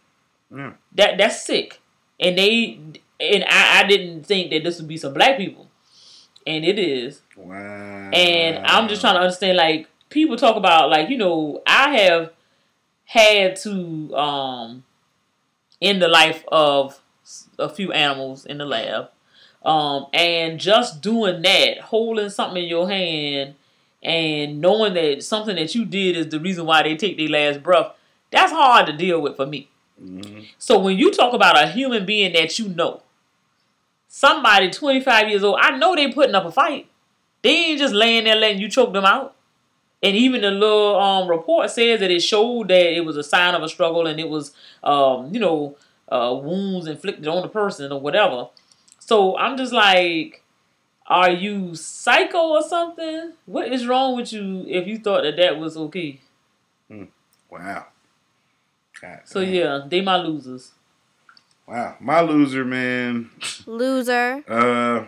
Yeah. That that's sick. And they and I, I didn't think that this would be some black people. And it is. Wow. And I'm just trying to understand like people talk about like, you know, I have had to um end the life of a few animals in the lab. Um and just doing that, holding something in your hand and knowing that something that you did is the reason why they take their last breath, that's hard to deal with for me. So when you talk about a human being that you know, somebody 25 years old, I know they putting up a fight. They ain't just laying there letting you choke them out. And even the little um, report says that it showed that it was a sign of a struggle and it was, um, you know, uh, wounds inflicted on the person or whatever. So I'm just like, are you psycho or something? What is wrong with you if you thought that that was okay? Wow. God So damn. yeah, they my losers. Wow. My loser, man. Loser. Uh,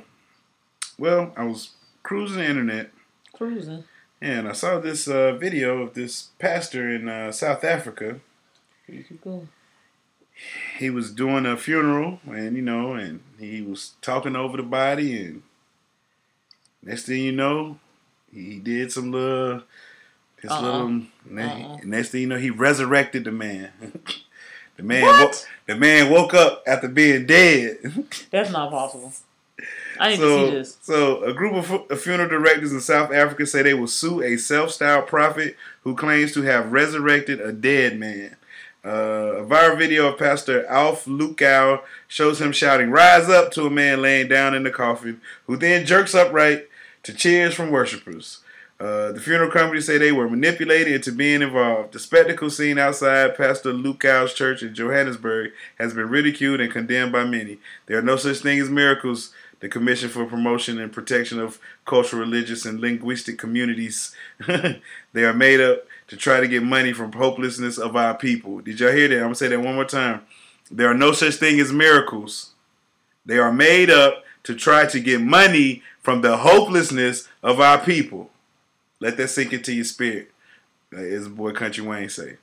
well, I was cruising the internet Cruising. and I saw this uh, video of this pastor in uh, South Africa. Here You go. He was doing a funeral, and you know, and he was talking over the body, and Next thing you know, he did some little his Uh-uh. little Uh-uh. next thing you know, he resurrected the man. the man wo- the man woke up after being dead. That's not possible. I need so, to see this. so a group of of funeral directors in South Africa say they will sue a self-styled prophet who claims to have resurrected a dead man. Uh, a viral video of Pastor Alf Lukau shows him shouting "Rise up" to a man laying down in the coffin, who then jerks upright to cheers from worshippers. Uh, the funeral company say they were manipulated into being involved. The spectacle seen outside Pastor Lukau's church in Johannesburg has been ridiculed and condemned by many. There are no such thing as miracles. The Commission for Promotion and Protection of Cultural, Religious, and Linguistic Communities. they are made up to try to get money from hopelessness of our people. Did y'all hear that? I'm gonna say that one more time. There are no such thing as miracles. They are made up to try to get money from the hopelessness of our people. Let that sink into your spirit, as boy Country Wayne say.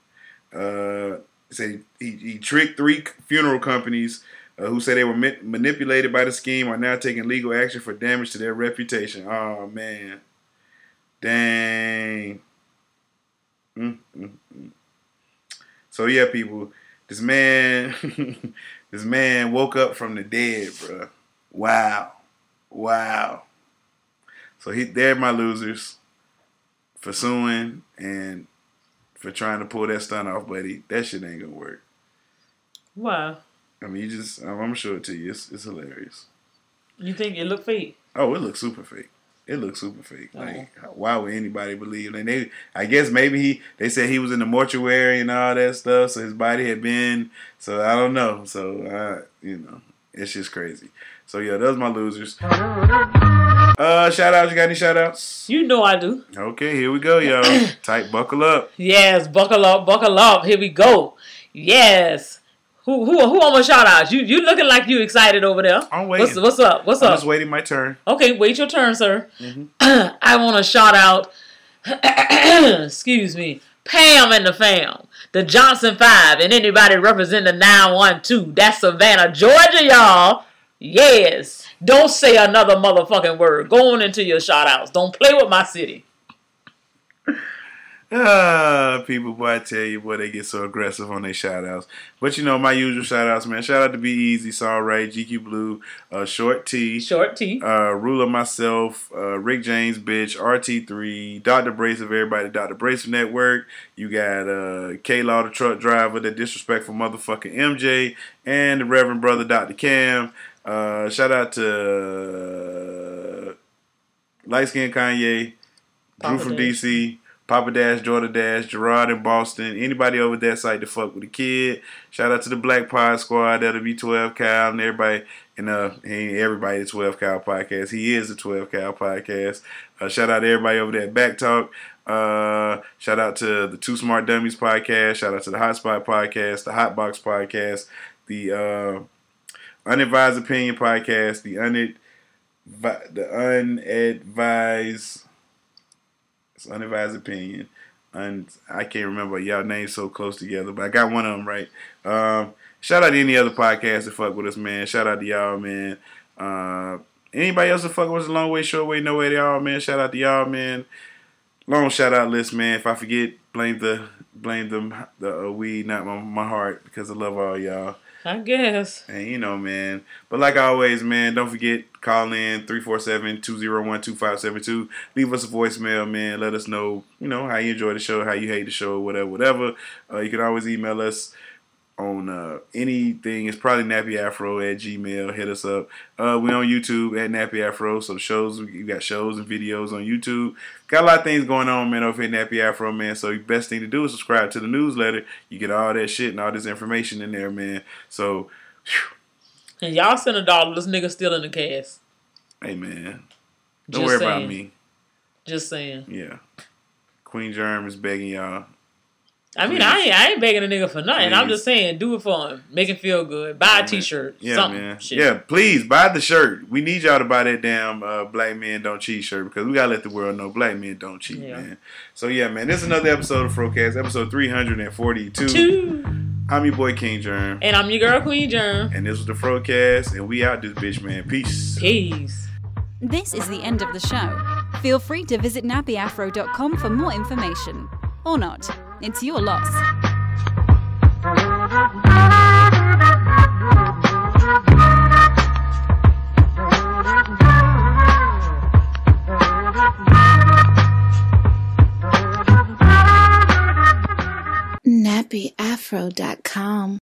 Uh, say he, he tricked three funeral companies uh, who say they were ma- manipulated by the scheme are now taking legal action for damage to their reputation. Oh man, dang. Mm, mm, mm. So yeah, people, this man, this man woke up from the dead, bro. Wow, wow. So he, they're my losers for suing and for trying to pull that stunt off, buddy. That shit ain't gonna work. Wow. I mean, you just, I'm, I'm gonna show it to you. It's, it's hilarious. You think it look fake? Oh, it looks super fake. It looks super fake. Oh. Like, why would anybody believe? And they, I guess maybe he, they said he was in the mortuary and all that stuff, so his body had been. So I don't know. So I, you know, it's just crazy. So yeah, those my losers. Uh, shout outs. You got any shout outs? You know I do. Okay, here we go, y'all. Tight, buckle up. Yes, buckle up, buckle up. Here we go. Yes. Who who who I'm gonna shout out? You you looking like you excited over there. I'm waiting. What's, up? what's up? What's I'm up? just waiting my turn. Okay, wait your turn, sir. Mhm. I want to shout out, excuse me, Pam and the fam, the Johnson Five, and anybody representing the 912. That's Savannah, Georgia, y'all. Yes. Don't say another motherfucking word. Go on into your shout outs. Don't play with my city. Ah, people, boy, I tell you, boy, they get so aggressive on their shout outs. But you know, my usual shout outs, man. Shout out to Be Easy, Saw Ray, GQ Blue, uh, Short T, Short T, uh, Ruler Myself, uh, Rick James, Bitch, RT3, Dr. Brace of everybody, Dr. Brace Network. You got uh, K Law, the truck driver, the disrespectful motherfucking MJ, and the Reverend Brother Dr. Cam. Uh, shout out to uh, Light Skin Kanye, Drew Papa from. DC, Papa Dash, Jordan Dash, Gerard in Boston, anybody over that site to fuck with the kid. Shout out to the Black Pod Squad, that'll be 12 Cal, and everybody, and uh, he ain't everybody the 12 Cal podcast. He is the 12 Cal podcast. Uh, shout out to everybody over there at Back Talk. Uh, shout out to the Two Smart Dummies podcast. Shout out to the Hotspot podcast, the Hot Box podcast, the uh, Unadvised Opinion podcast, the unad, the unadvised, unadvised opinion. And I can't remember y'all names so close together, but I got one of them right. Um, shout out to any other podcast that fuck with us, man. Shout out to y'all, man. Uh, anybody else that fuck with us, long way, short way, no way, y'all, man. Shout out to y'all, man. Long shout out list, man. If I forget, blame the blame them the uh, weed, not my, my heart, because I love all y'all. I guess. And you know, man. But like always, man, don't forget, call in 347-201-2572. Leave us a voicemail, man. Let us know, you know, how you enjoy the show, how you hate the show, whatever, whatever. Uh, you can always email us on uh, anything. It's probably Nappy Afro at Gmail. Hit us up. Uh, we on YouTube at Nappy Afro. So shows, we got shows and videos on YouTube. Got a lot of things going on, man, over here at Nappy Afro, man. So the best thing to do is subscribe to the newsletter. You get all that shit and all this information in there, man. So, whew, And y'all send a dollar. This nigga still in the cast. hey, man. Don't Just worry saying. about me. Just saying. Yeah. Queen Germ is begging y'all. I mean, I ain't, I ain't begging a nigga for nothing. I'm just saying, do it for him. Make him feel good. Buy a t-shirt. Yeah, something. man. Shit. Yeah, please buy the shirt. We need y'all to buy that damn uh, Black Men Don't Cheat shirt because we gotta let the world know Black men don't cheat, Yeah. man. So yeah, man, this is another episode of Frocast, episode 342. Two. I'm your boy King Germ, And I'm your girl, Queen Germ. and this was the Frocast, and we out this bitch, man. Peace. Peace. This is the end of the show. Feel free to visit nappyafro.com for more information. Or not. It's your loss. NappyAfro.com